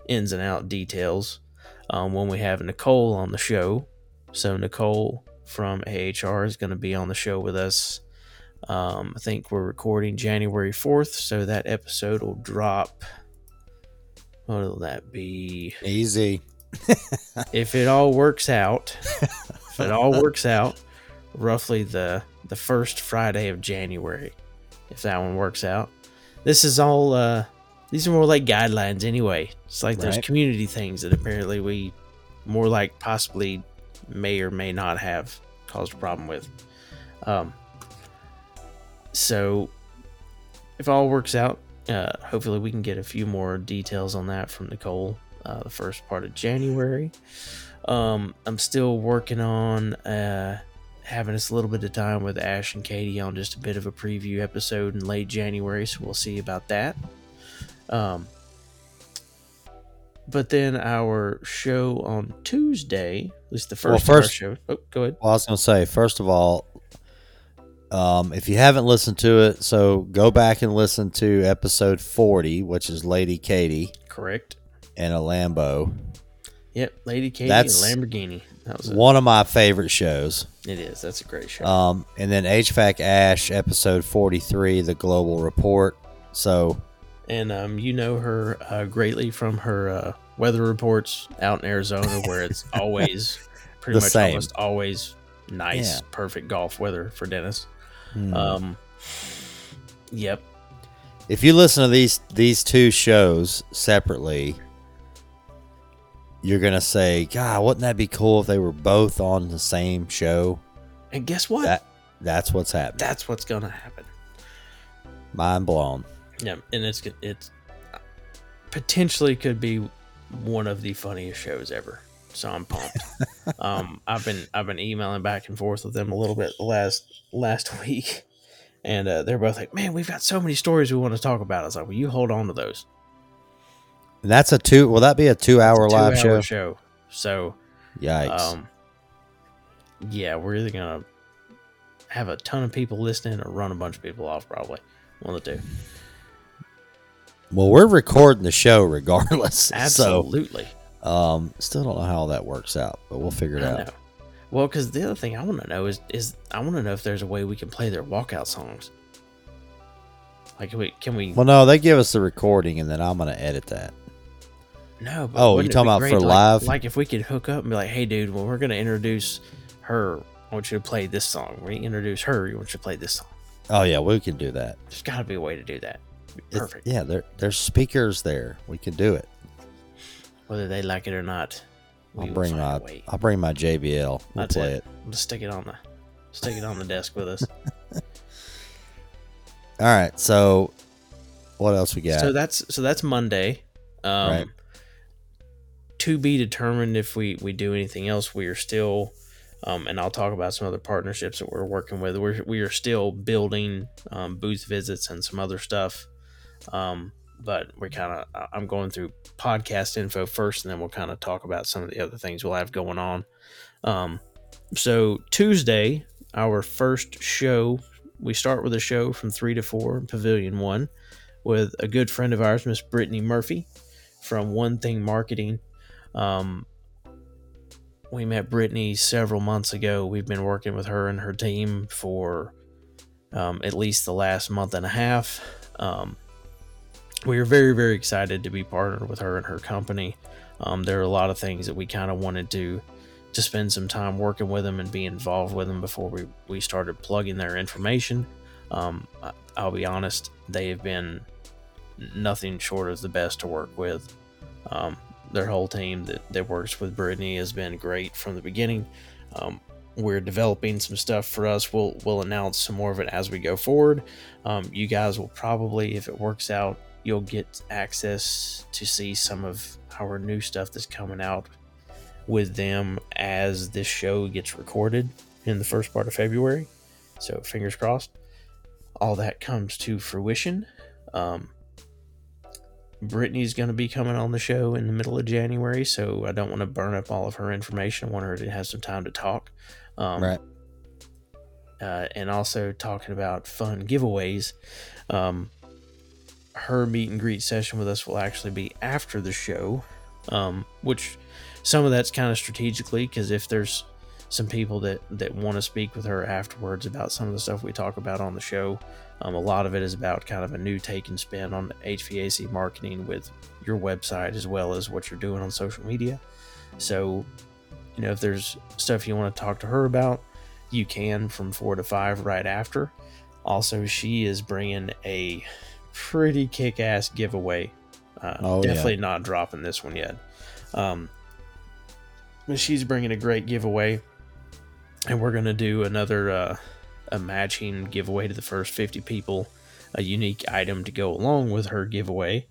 ins and out details. Um, when we have Nicole on the show, so Nicole from AHR is going to be on the show with us. Um, I think we're recording January 4th, so that episode will drop. What will that be? easy If it all works out, if it all works out, roughly the the first Friday of January, if that one works out. This is all. Uh, these are more like guidelines anyway. It's like there's Right. community things that apparently we more like possibly may or may not have caused a problem with. Um, so if all works out, uh, hopefully we can get a few more details on that from Nicole uh, the first part of January. Um, I'm still working on uh, having us a little bit of time with Ash and Katie on just a bit of a preview episode in late January, so we'll see about that. Um, but then our show on Tuesday, at least the first, our first- show. Oh, go ahead. Well, I was going to say, first of all, um, if you haven't listened to it, so go back and listen to episode 40, which is Lady Katie Correct. and a Lambo. Yep, Lady Katie That's- and Lamborghini. That was One of my favorite shows. it. Is that's a great show. Um, and then HVAC Ash, episode 43, The Global Report. So, and um, you know her uh, greatly from her uh, weather reports out in Arizona, where it's always pretty The much same. almost always nice, Yeah. perfect golf weather for Dennis. hmm. Um, yep, if you listen to these these two shows separately, you're gonna say, "God, wouldn't that be cool if they were both on the same show?" and guess what? That that's what's happening. That's what's gonna happen. Mind blown. Yeah, and it's it's potentially could be one of the funniest shows ever. So I'm pumped. um, I've been I've been emailing back and forth with them a little bit the last last week, and uh, they're both like, "Man, we've got so many stories we want to talk about." I was like, "Well, you hold on to those." And that's a two. Will that be a two-hour live show? Two-hour show. So, Yikes! um, yeah, we're either gonna have a ton of people listening or run a bunch of people off. Probably one of the two. Well, we're recording the show regardless. Absolutely. So, um, still don't know how that works out, but we'll figure it I out. know. Well, because the other thing I want to know is is I want to know if there's a way we can play their walkout songs. Like, can we? Can we Well, no, they give us the recording, and then I'm gonna edit that. No. But Oh, you talking about for like- live? Like if we could hook up and be like, "Hey, dude, when we're gonna introduce her, I want you to play this song. We introduce her, you want you to play this song." Oh yeah, we can do that. There's got to be a way to do that. Perfect. yeah, there there's speakers there. We can do it. Whether they like it or not, I'll bring my. I'll bring my JBL. We'll That's play it. it. We'll just stick it on the stick it on the desk with us. All right. So, what else we got? So that's so that's Monday. Um, Right. To be determined if we we do anything else. We are still, um, and I'll talk about some other partnerships that we're working with. We're we are still building um, booth visits and some other stuff. Um, but we're kind of I'm going through podcast info first, and then we'll kind of talk about some of the other things we'll have going on. Um, so Tuesday, our first show, we start with a show from three to four, Pavilion One with a good friend of ours, Miss Brittany Murphy from One Thing Marketing. Um, we met Brittany several months ago. We've been working with her and her team for um, at least the last month and a half. Um, we are very, very excited to be partnered with her and her company. Um, there are a lot of things that we kind of wanted to to spend some time working with them and be involved with them before we, we started plugging their information. Um, I'll be honest, they have been nothing short of the best to work with. Um, their whole team that, that works with Brittany has been great from the beginning. Um, we're developing some stuff for us. We'll we'll announce some more of it as we go forward. Um, you guys will probably, if it works out, you'll get access to see some of our new stuff that's coming out with them as this show gets recorded in the first part of February. So fingers crossed, all that comes to fruition. Um, Brittany's going to be coming on the show in the middle of January, so I don't want to burn up all of her information. I want her to have some time to talk. Um, right. uh, and also talking about fun giveaways. Um, her meet and greet session with us will actually be after the show, um, which some of that's kind of strategically because if there's some people that that want to speak with her afterwards about some of the stuff we talk about on the show, um, a lot of it is about kind of a new take and spin on HVAC marketing with your website as well as what you're doing on social media. So, you know, if there's stuff you want to talk to her about, you can from four to five right after. Also, she is bringing a pretty kick ass giveaway. Uh, Oh, yeah. definitely not dropping this one yet. Um, she's bringing a great giveaway, and we're gonna do another uh, a matching giveaway to the first 50 people, a unique item to go along with her giveaway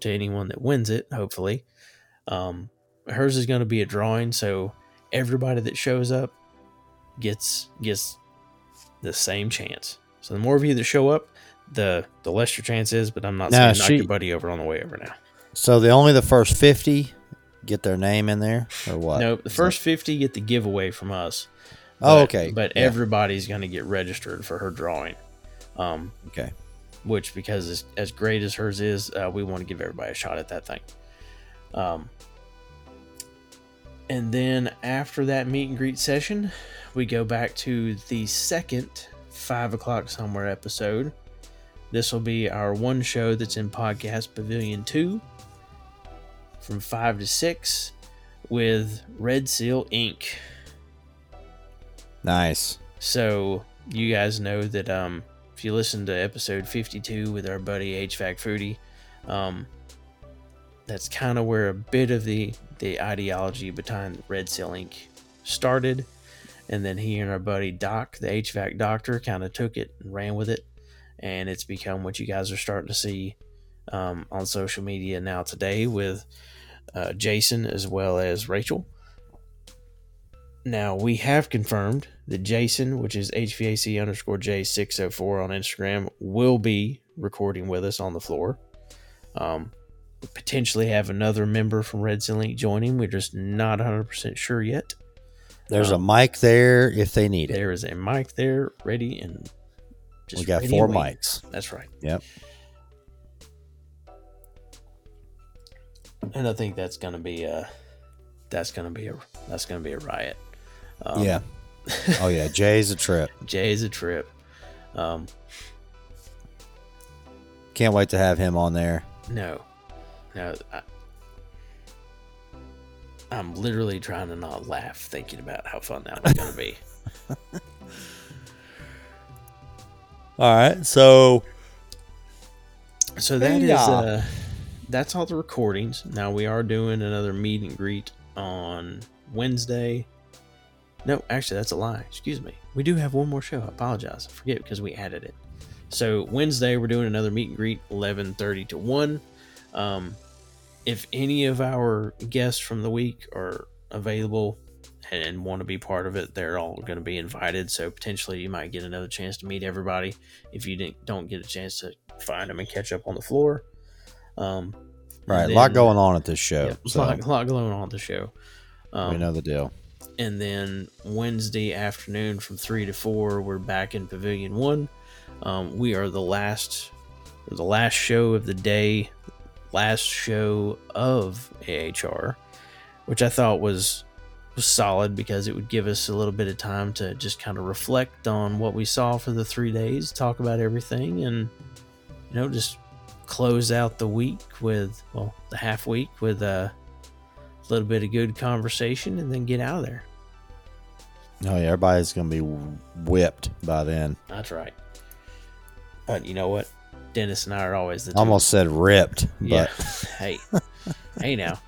to anyone that wins it. Hopefully, um, hers is going to be a drawing, so everybody that shows up gets gets the same chance. So the more of you that show up, the the less your chance is. But I'm not Now, saying knock your buddy over on the way over now. So the only the first fifty get their name in there, or what? No, the first 50 get the giveaway from us. Oh, okay. But Yeah. everybody's going to get registered for her drawing. Um, okay. which because as, as great as hers is, uh, we want to give everybody a shot at that thing. Um, and then after that meet and greet session, we go back to the second five o'clock somewhere episode. This will be our one show that's in podcast pavilion two from five to six with Red Seal Inc. Nice. So you guys know that um, if you listen to episode 52 with our buddy HVAC Foodie, um, that's kind of where a bit of the the ideology behind Red Seal Inc. started, and then he and our buddy Doc, the HVAC doctor, kind of took it and ran with it, and it's become what you guys are starting to see um, on social media now today with uh, Jason as well as Rachel. Now we have confirmed that Jason, which is HVAC underscore J604 on Instagram, will be recording with us on the floor. Um, we potentially have another member from Red Seal Inc joining. We're just not 100% sure yet. There's Um, a mic there if they need it. There is a mic there ready and just we got four mics. That's right. Yep. And I think that's gonna be a that's gonna be a that's gonna be a riot. Um, yeah. Oh yeah. Jay's a trip. Jay's a trip. Um, Can't wait to have him on there. No, no. I, I'm literally trying to not laugh thinking about how fun that was going to be. All right, so So that is uh that's all the recordings. Now we are doing another meet and greet on Wednesday. No, actually that's a lie. Excuse me. We do have one more show. I apologize. I forget because we added it. So Wednesday we're doing another meet and greet, eleven thirty to one. Um, if any of our guests from the week are available and want to be part of it, they're all going to be invited. So potentially you might get another chance to meet everybody if you didn't, don't get a chance to find them and catch up on the floor. Um, right, a lot going on at this show. Yep, a so lot, a lot going on at the show. Um, we know the deal. and then Wednesday afternoon from three to four, we're back in Pavilion One. Um, we are the last, the last show of the day, last show of AHR, which I thought was was solid because it would give us a little bit of time to just kind of reflect on what we saw for the three days, talk about everything, and you know just close out the week with well the half week with a little bit of good conversation, and then get out of there. Oh yeah, everybody's gonna be whipped by then. That's right. But you know what? Dennis and I are always the two- Almost said ripped, yeah. but hey, hey now.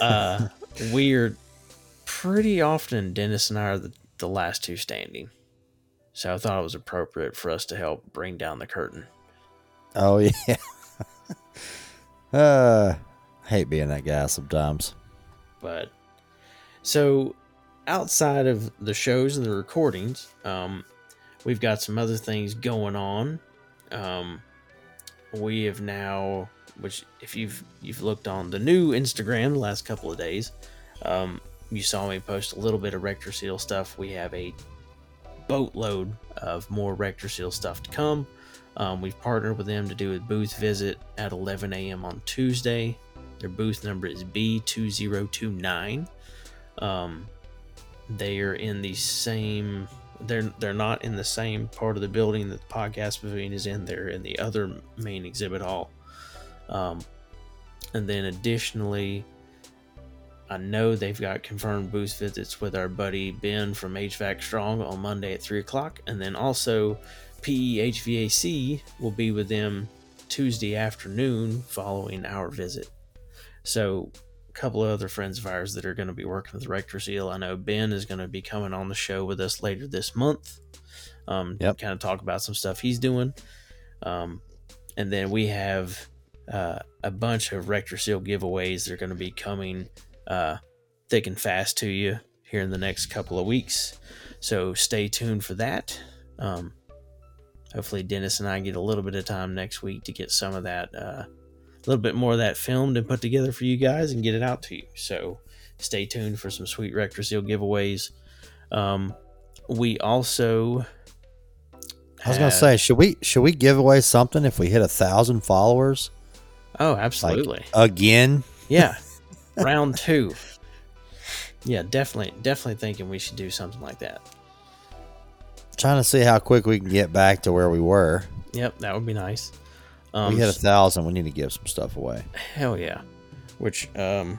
Uh, we're pretty often Dennis and I are the, the last two standing, so I thought it was appropriate for us to help bring down the curtain. oh yeah. uh, hate being that guy sometimes. But so outside of the shows and the recordings, um, we've got some other things going on. Um, we have now, which if you've you've looked on the new Instagram the last couple of days, um, you saw me post a little bit of RectorSeal stuff. We have a boatload of more RectorSeal stuff to come. Um, we've partnered with them to do a booth visit at 11 a.m. on Tuesday. Their booth number is B2029. Um, they are in the same. They're they're not in the same part of the building that the podcast pavilion is in. They're in the other main exhibit hall. Um, and then additionally, I know they've got confirmed booth visits with our buddy Ben from HVAC Strong on Monday at three o'clock, and then also PE HVAC will be with them Tuesday afternoon following our visit. So, a couple of other friends of ours that are going to be working with RectorSeal. I know Ben is going to be coming on the show with us later this month. Um, Yep. Kind of talk about some stuff he's doing. Um, and then we have uh, a bunch of RectorSeal giveaways that are going to be coming uh, thick and fast to you here in the next couple of weeks. So stay tuned for that. Um, hopefully, Dennis and I get a little bit of time next week to get some of that, uh, a little bit more of that filmed and put together for you guys and get it out to you. So stay tuned for some sweet RectorSeal giveaways. Um, we also. I was gonna say, should we should we give away something if we hit a thousand followers Oh, absolutely. again? Yeah. Round two. Yeah, definitely definitely thinking we should do something like that. Trying to see how quick we can get back to where we were. Yep, that would be nice. we Um hit a thousand. We need to give some stuff away. hell yeah. Which um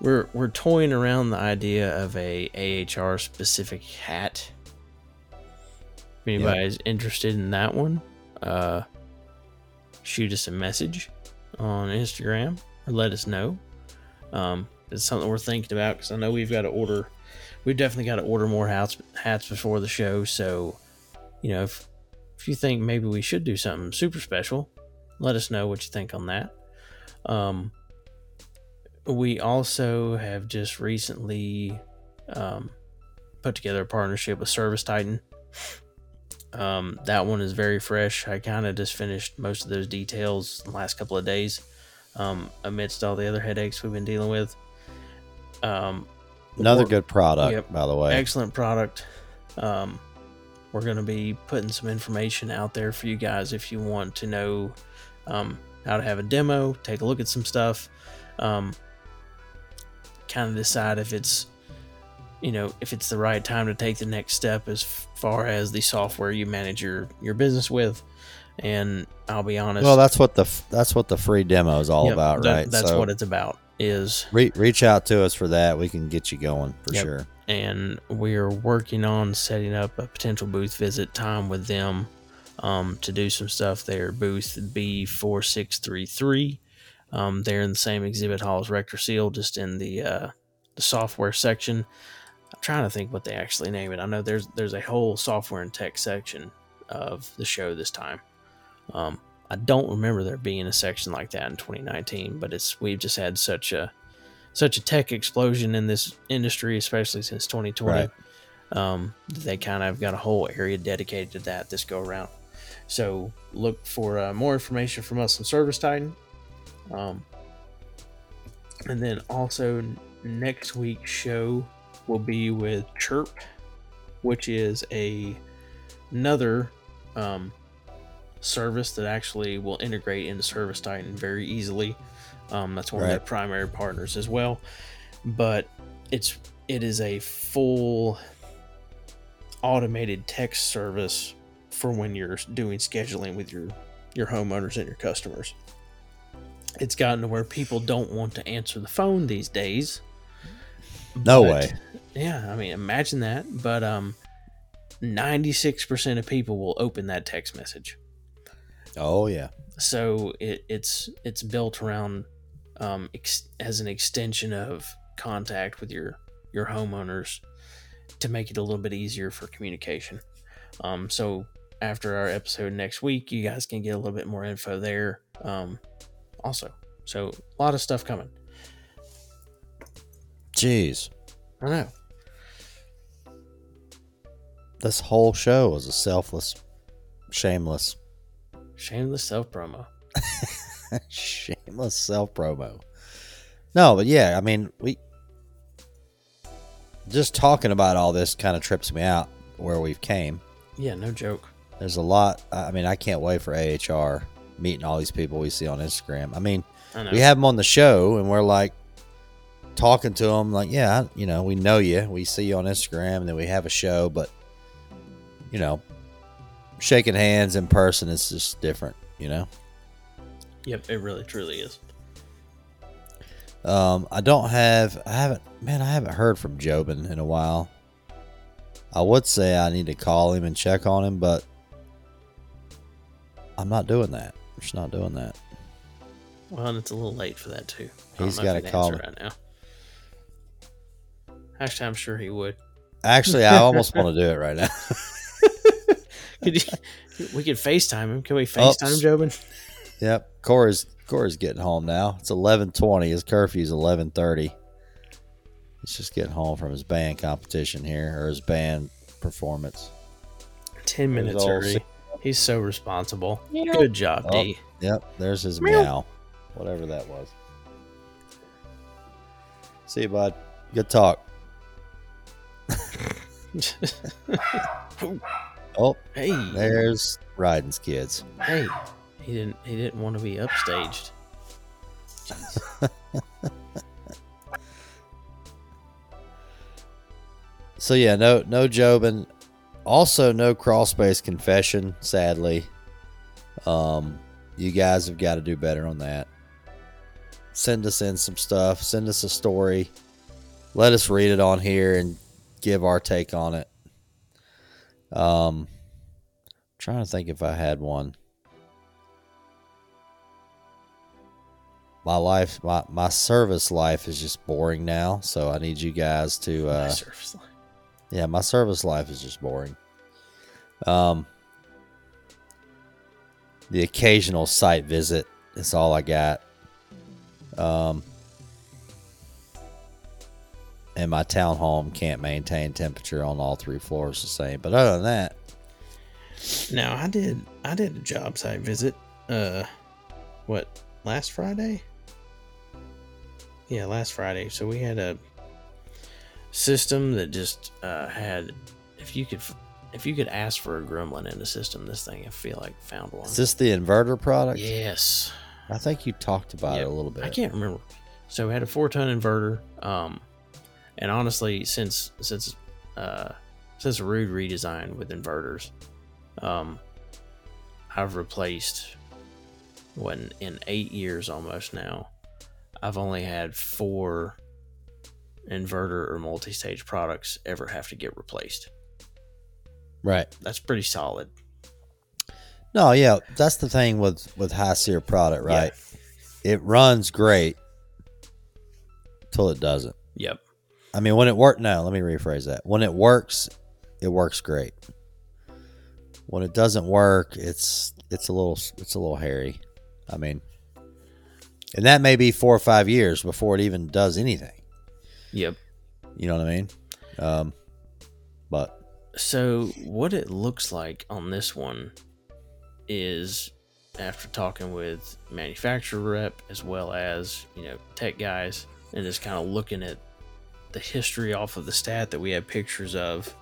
we're we're toying around the idea of a AHR specific hat. If anybody's interested in that one, uh shoot us a message on Instagram or let us know. Um, it's something we're thinking about because I know we've got to order. We've definitely got to order more hats hats before the show. So, you know, if if you think maybe we should do something super special, let us know what you think on that. Um, we also have just recently um, put together a partnership with ServiceTitan. Um, that one is very fresh. I kind of just finished most of those details the last couple of days, um, amidst all the other headaches we've been dealing with. Um, Another we're- good product, Yep. by the way. excellent product. Um, we're going to be putting some information out there for you guys if you want to know um, how to have a demo, take a look at some stuff, um, kind of decide if it's you know if it's the right time to take the next step as far as the software you manage your your business with. And I'll be honest. Well, that's what the that's what the free demo is all Yep, about, that- right? That's So what it's about. is Re- reach out to us for that. We can get you going for Yep. sure. and we are working on setting up a potential booth visit time with them um, to do some stuff there. Booth B4633. Um, they're in the same exhibit hall as RectorSeal, just in the uh, the software section. I'm trying to think what they actually name it. I know there's there's a whole software and tech section of the show this time. Um, I don't remember there being a section like that in 2019, but it's we've just had such a such a tech explosion in this industry, especially since 2020. Right. Um, they kind of got a whole area dedicated to that this go around. So look for uh, more information from us on ServiceTitan. Um, and then also next week's show will be with Chirp, which is a another um, service that actually will integrate into ServiceTitan very easily. Um, that's one of their primary partners as well. But it's it is a full automated text service for when you're doing scheduling with your your homeowners and your customers. It's gotten to where people don't want to answer the phone these days. No But- way. Yeah, I mean, imagine that. But um, ninety six percent of people will open that text message. Oh yeah. So it, it's it's built around um, ex- as an extension of contact with your your homeowners to make it a little bit easier for communication. Um, so after our episode next week, you guys can get a little bit more info there. Um, also, so a lot of stuff coming. Jeez. I know. This whole show is a selfless, shameless, Shameless self promo. shameless self promo. No, but yeah, I mean, we just talking about all this kind of trips me out where we've came. Yeah, no joke. There's a lot. I mean, I can't wait for AHR meeting all these people we see on Instagram. I mean, I we have them on the show and we're like talking to them like yeah you know we know you we see you on instagram and then we have a show but you know shaking hands in person is just different you know Yep, it really truly is. um i don't have i haven't man i haven't heard from jobin in a while i would say i need to call him and check on him but i'm not doing that i'm just not doing that Well, and it's a little late for that too. He's if gotta call me. right now. Actually, I'm sure he would. actually i almost want to do it right now Could you, we could FaceTime him. Can we Oh, FaceTime Jobin? Yep. Corey's Corey's getting home now. It's eleven twenty. His curfew's eleven thirty. He's just getting home from his band competition here or his band performance. Ten minutes early. six- He's so responsible. Good job, Oh. D. Yep. There's his Meow. meow. Whatever that was. See you, bud. Good talk. Oh, hey, there's Ryden's kids. hey. He didn't. He didn't want to be upstaged. So yeah, no no Jobin. Also no crawl space confession, sadly. Um you guys have got to do better on that. Send us in some stuff, send us a story. Let us read it on here and give our take on it. Um trying to think if I had one. My life my, my service life is just boring now, so I need you guys to uh Surface line. yeah, my service life is just boring. Um, the occasional site visit is all I got. Um, and my townhome can't maintain temperature on all three floors the same. But other than that, Now I did. I did a job site visit. Uh, what last Friday? Yeah, last Friday. So we had a system that just uh, had. If you could, if you could ask for a gremlin in the system, this thing I feel like found one. is this the inverter product? Yes. I think you talked about Yep. it a little bit. I can't remember. So we had a four ton inverter. Um, and honestly, since since uh, since Ruud redesign with inverters, um, I've replaced when in eight years almost now. I've only had four inverter or multi-stage products ever have to get replaced. Right. That's pretty solid. No, yeah, that's the thing with with high SEER product, right? It runs great till it doesn't. Yep. I mean, when it work, no, let me rephrase that. When it works, it works great. When it doesn't work, it's it's a little it's a little hairy. I mean, and that may be four or five years before it even does anything. Yep. You know what I mean? Um, but So what it looks like on this one is after talking with manufacturer rep as well as, you know, tech guys and just kind of looking at the history off of the stat that we have pictures of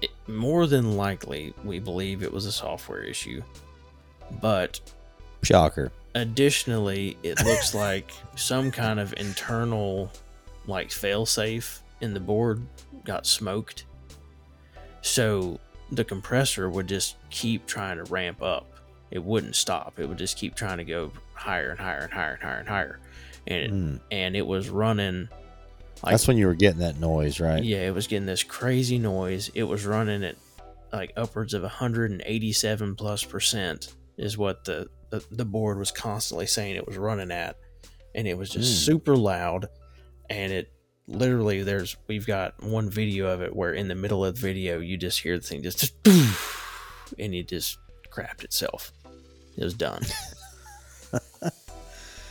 it, more than likely we believe it was a software issue. But shocker. additionally it looks like some kind of internal like failsafe in the board got smoked so the compressor would just keep trying to ramp up it wouldn't stop it would just keep trying to go higher and higher and higher and higher and higher and it, Mm. and it was running like That's when you were getting that noise, right? yeah, it was getting this crazy noise. It was running at like upwards of 187 plus percent is what the, the, the board was constantly saying it was running at. And it was just Hmm. super loud. And it literally, there's, we've got one video of it where in the middle of the video, you just hear the thing just, just and it just crapped itself. It was done.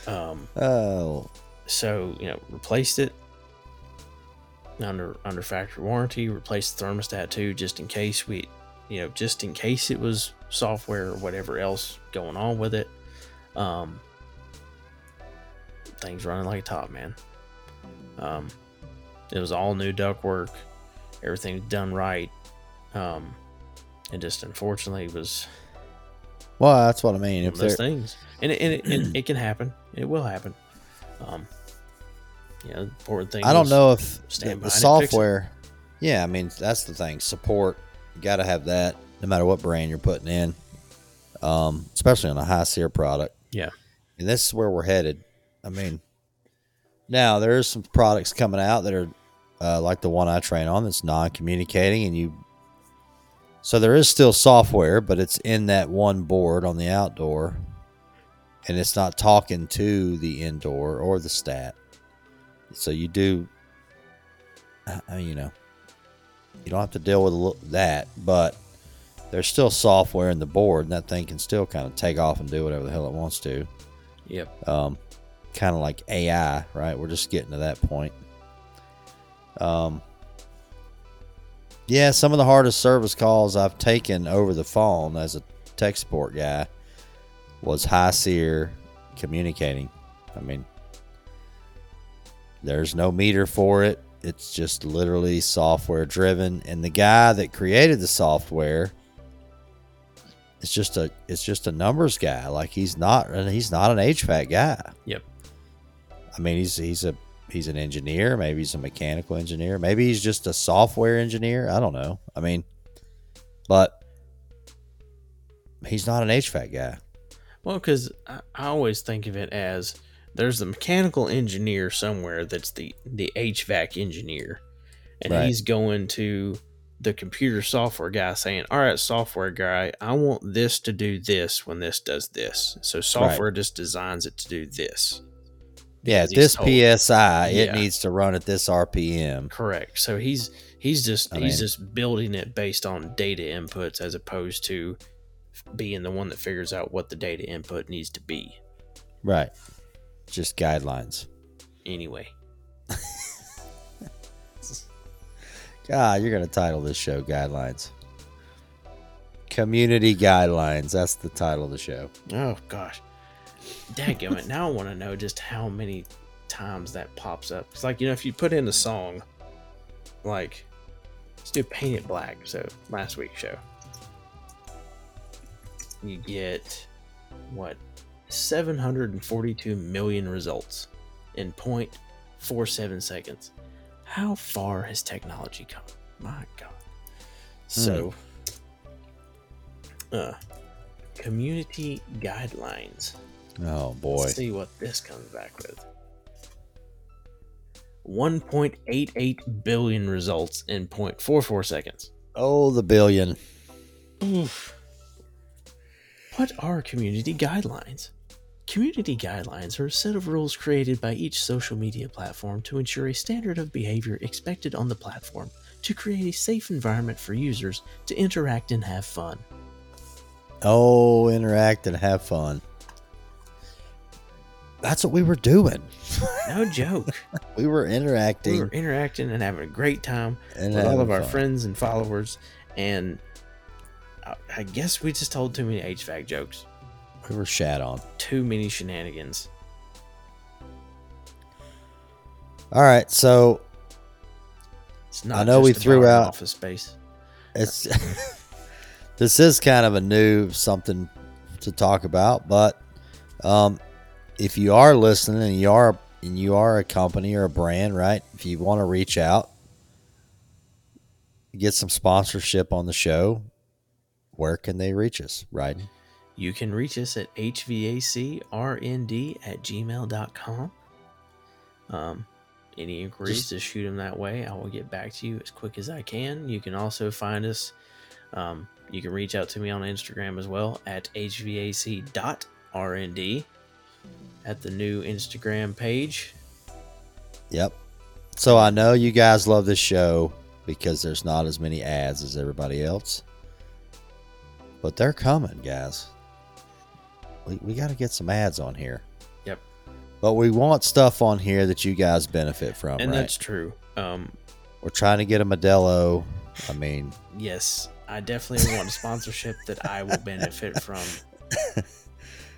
um, Oh, so you know replaced it under under factory warranty replaced the thermostat too just in case we you know just in case it was software or whatever else going on with it. Um things running like a top man. Um it was all new ductwork. Everything done right. Um and just unfortunately was well, that's what I mean. If those things, and it, and it, it, it can happen. It will happen. Um, know, important thing. I don't know if the, stand the behind it, fix it. software. Yeah, I mean that's the thing. Support, you got to have that, no matter what brand you're putting in, um, especially on a high SEER product. Yeah. and this is where we're headed. I mean, now there's some products coming out that are uh, like the one I train on that's non-communicating, and you. So there is still software, but it's in that one board on the outdoor, and it's not talking to the indoor or the stat. So you do, uh, you know, you don't have to deal with that, but there's still software in the board, and that thing can still kind of take off and do whatever the hell it wants to. Yep. Um, kind of like AI, right? We're just getting to that point. Um, yeah, some of the hardest service calls I've taken over the phone as a tech support guy was high seer communicating. I mean, there's no meter for it. It's just literally software driven, and the guy that created the software it's just a it's just a numbers guy. Like he's not he's not an HVAC guy. Yep. I mean he's he's a he's an engineer, maybe he's a mechanical engineer, maybe he's just a software engineer. I don't know. I mean, but he's not an HVAC guy. Well, because I, I always think of it as there's the mechanical engineer somewhere that's the the HVAC engineer, and Right. he's going to the computer software guy saying, "All right, software guy, I want this to do this when this does this." So software just designs it to do this. Yeah, this. PSI, it needs to run at this RPM. Correct. So he's he's just I he's mean- just building it based on data inputs as opposed to being the one that figures out what the data input needs to be. Right. Just guidelines. Anyway, God, you're going to title this show Guidelines. Community Guidelines. That's the title of the show. oh gosh, dadgummit! now I want to know just how many times that pops up. It's like you know if you put in a song, like let's do "Paint It Black." So last week's show, you get what 742 million results in 0.47 seconds. How far has technology come? My God. So, uh, community guidelines. Oh boy. Let's see what this comes back with. 1.88 billion results in 0.44 seconds. Oh, the billion. Oof. What are community guidelines? Community guidelines are a set of rules created by each social media platform to ensure a standard of behavior expected on the platform to create a safe environment for users to interact and have fun. Oh, interact and have fun. That's what we were doing. No joke. We were interacting. we were interacting and having a great time and with all of our fun. friends and followers, and I, guess we just told too many HVAC jokes, We were shat on. too many shenanigans. All right, so It's not I know we threw out- office space. it's this is kind of a new something to talk about, but um, if you are listening and you are and you are a company or a brand, right? If you want to reach out, get some sponsorship on the show, where can they reach us? Right? You can reach us at hvacrnd at gmail.com. Um, any inquiries, Just- just, shoot them that way. I will get back to you as quick as I can. You can also find us. Um, you can reach out to me on Instagram as well at hvac.rnd at the new Instagram page. Yep. So I know you guys love this show because there's not as many ads as everybody else. But they're coming, guys. We, we got to get some ads on here. Yep. But we want stuff on here that you guys benefit from, And right? that's true. Um, We're trying to get a Modelo. I mean, yes, I definitely want a sponsorship that I will benefit from.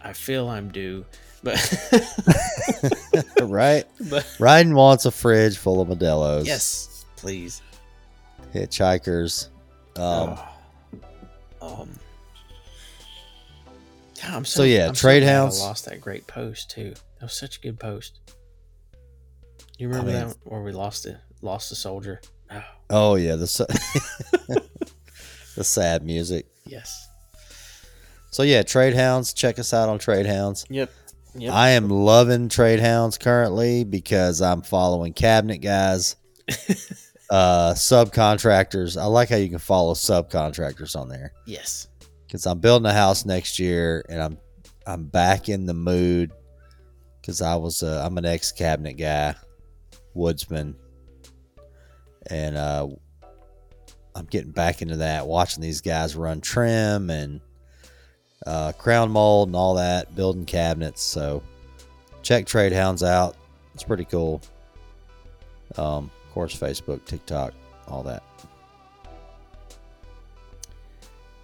I feel I'm due, but right? but Ryden wants a fridge full of Modelos. yes, please. Hitchhikers. Um, um, God, I'm So, yeah, I'm Trade glad Hounds. I lost that great post too. That was such a good post. You remember mean- that where we lost it, lost the soldier? Oh, oh, yeah. The, the sad music. yes. So, yeah, Trade Hounds. Check us out on Trade Hounds. Yep. Yep. I am loving Trade Hounds currently because I'm following cabinet guys, uh, subcontractors. I like how you can follow subcontractors on there yes. Because I'm building a house next year and I'm I'm back in the mood because I was uh, I'm an ex cabinet guy, woodsman, and uh, I'm getting back into that. Watching these guys run trim and uh, crown mold and all that, building cabinets. So check Trade Hounds out. It's pretty cool. Um, of course, Facebook, TikTok, all that.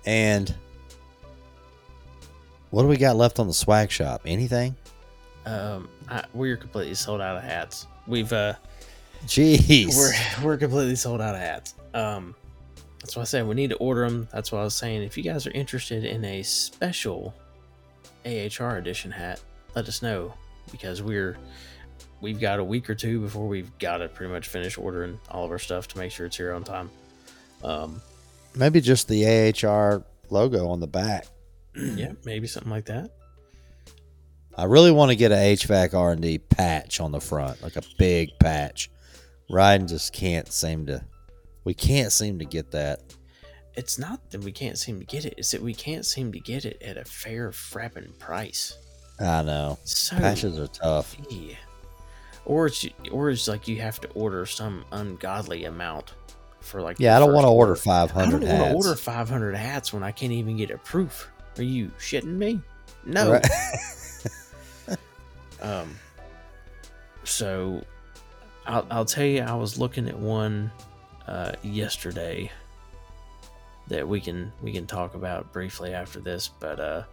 And what do we got left on the swag shop? Anything? Um, I, we're completely sold out of hats. We've uh, Jeez. we're we're completely sold out of hats. Um, that's why I said we need to order them. That's why I was saying if you guys are interested in a special AHR edition hat, let us know because we're we've got a week or two before we've got to pretty much finish ordering all of our stuff to make sure it's here on time. Um, Maybe just the AHR logo on the back. Yeah, maybe something like that. I really want to get a HVAC R&D patch on the front, like a big patch. Ryden just can't seem to. We can't seem to get that. It's not that we can't seem to get it; it's that we can't seem to get it at a fair frapping price. I know So patches are tough. Yeah. Or it's or it's like you have to order some ungodly amount for like. Yeah, I don't want to order order. I 500 don't want to hats. order 500 hats when I can't even get a proof. Are you shitting me? No. Right. Um. So, I'll I'll tell you, I was looking at one uh, yesterday that we can we can talk about briefly after this, but uh,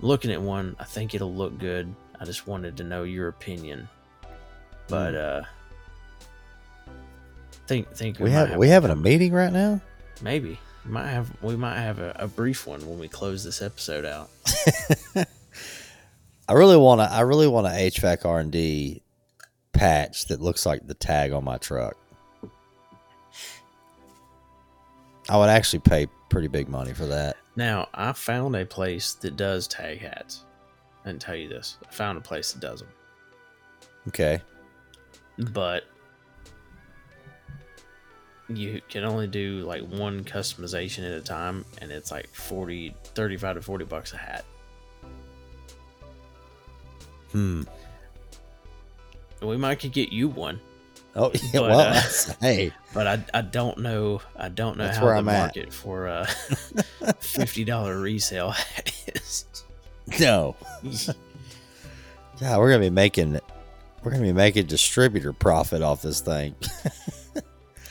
looking at one, I think it'll look good. I just wanted to know your opinion, but uh, think think Hmm. we might have we having a meeting right now. maybe might have we might have a, a brief one when we close this episode out. I really want to. I really want a HVAC R and D patch that looks like the tag on my truck. I would actually pay pretty big money for that. Now I found a place that does tag hats. I didn't tell you this. I found a place that does them, Okay. but you can only do like one customization at a time, and it's like 40, 35 to 40 bucks a hat. Hmm. We might could get you one, Oh, yeah, But, well, uh, hey, but I, I don't know I don't know That's how the I'm at. market for a fifty dollar resale is. no. Yeah, we're gonna be making we're gonna be making distributor profit off this thing.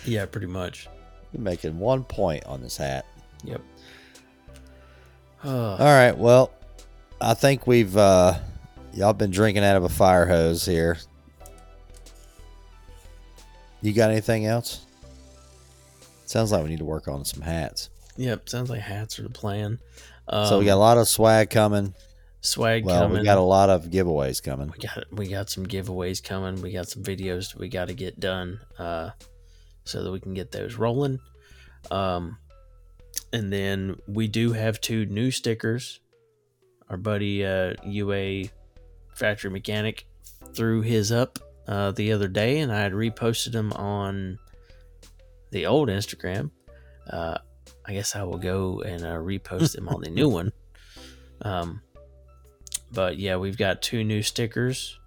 Yeah, pretty much. We're making one point on this hat. Yep. All right. Well, I think we've uh y'all been drinking out of a fire hose here. You got anything else? Sounds like we need to work on some hats. Yep, sounds like hats are the plan. Um, so we got a lot of swag coming. swag Well, coming. we got a lot of giveaways coming. we got we got some giveaways coming. We got some videos we got to get done, uh, so that we can get those rolling. Um, and then we do have two new stickers. Our buddy uh, UA Factory Mechanic threw his up uh, the other day, and I had reposted them on the old Instagram. Uh, I guess I will go and uh, repost them on the new one. Um, but yeah, we've got two new stickers.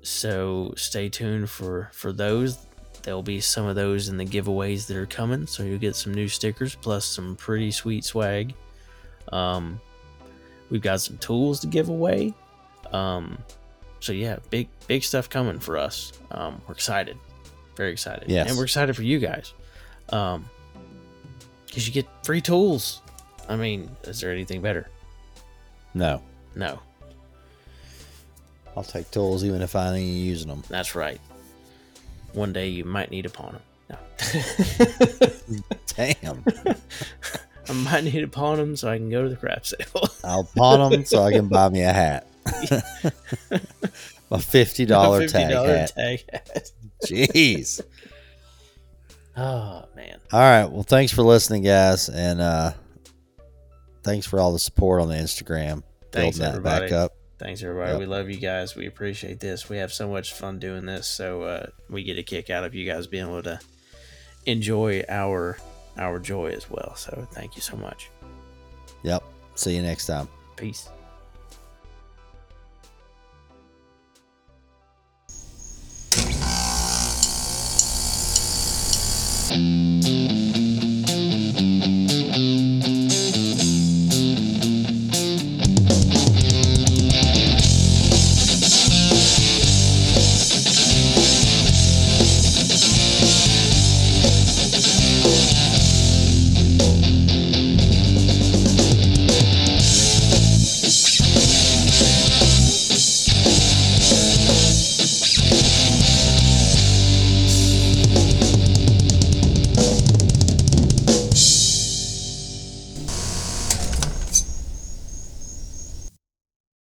So stay tuned for for those. There'll be some of those in the giveaways that are coming. So you'll get some new stickers plus some pretty sweet swag. Um, we've got some tools to give away. Um, so yeah, big big stuff coming for us. Um, we're excited, very excited. Yes. and we're excited for you guys. Um, because you get free tools. I mean, is there anything better? No. No. I'll take tools even if I ain't using them. That's right. One day you might need a pawn. No. Damn. I might need to pawn them so I can go to the crap sale. I'll pawn them so I can buy me a hat. a fifty dollar tag hat. tag hat. Jeez. Oh man. All right. Well, thanks for listening, guys, and uh thanks for all the support on the Instagram. Thanks, Building that back everybody. up. Thanks everybody. Yep. We love you guys. We appreciate this. We have so much fun doing this. So uh, we get a kick out of you guys being able to enjoy our our joy as well. So thank you so much. Yep. See you next time. Peace.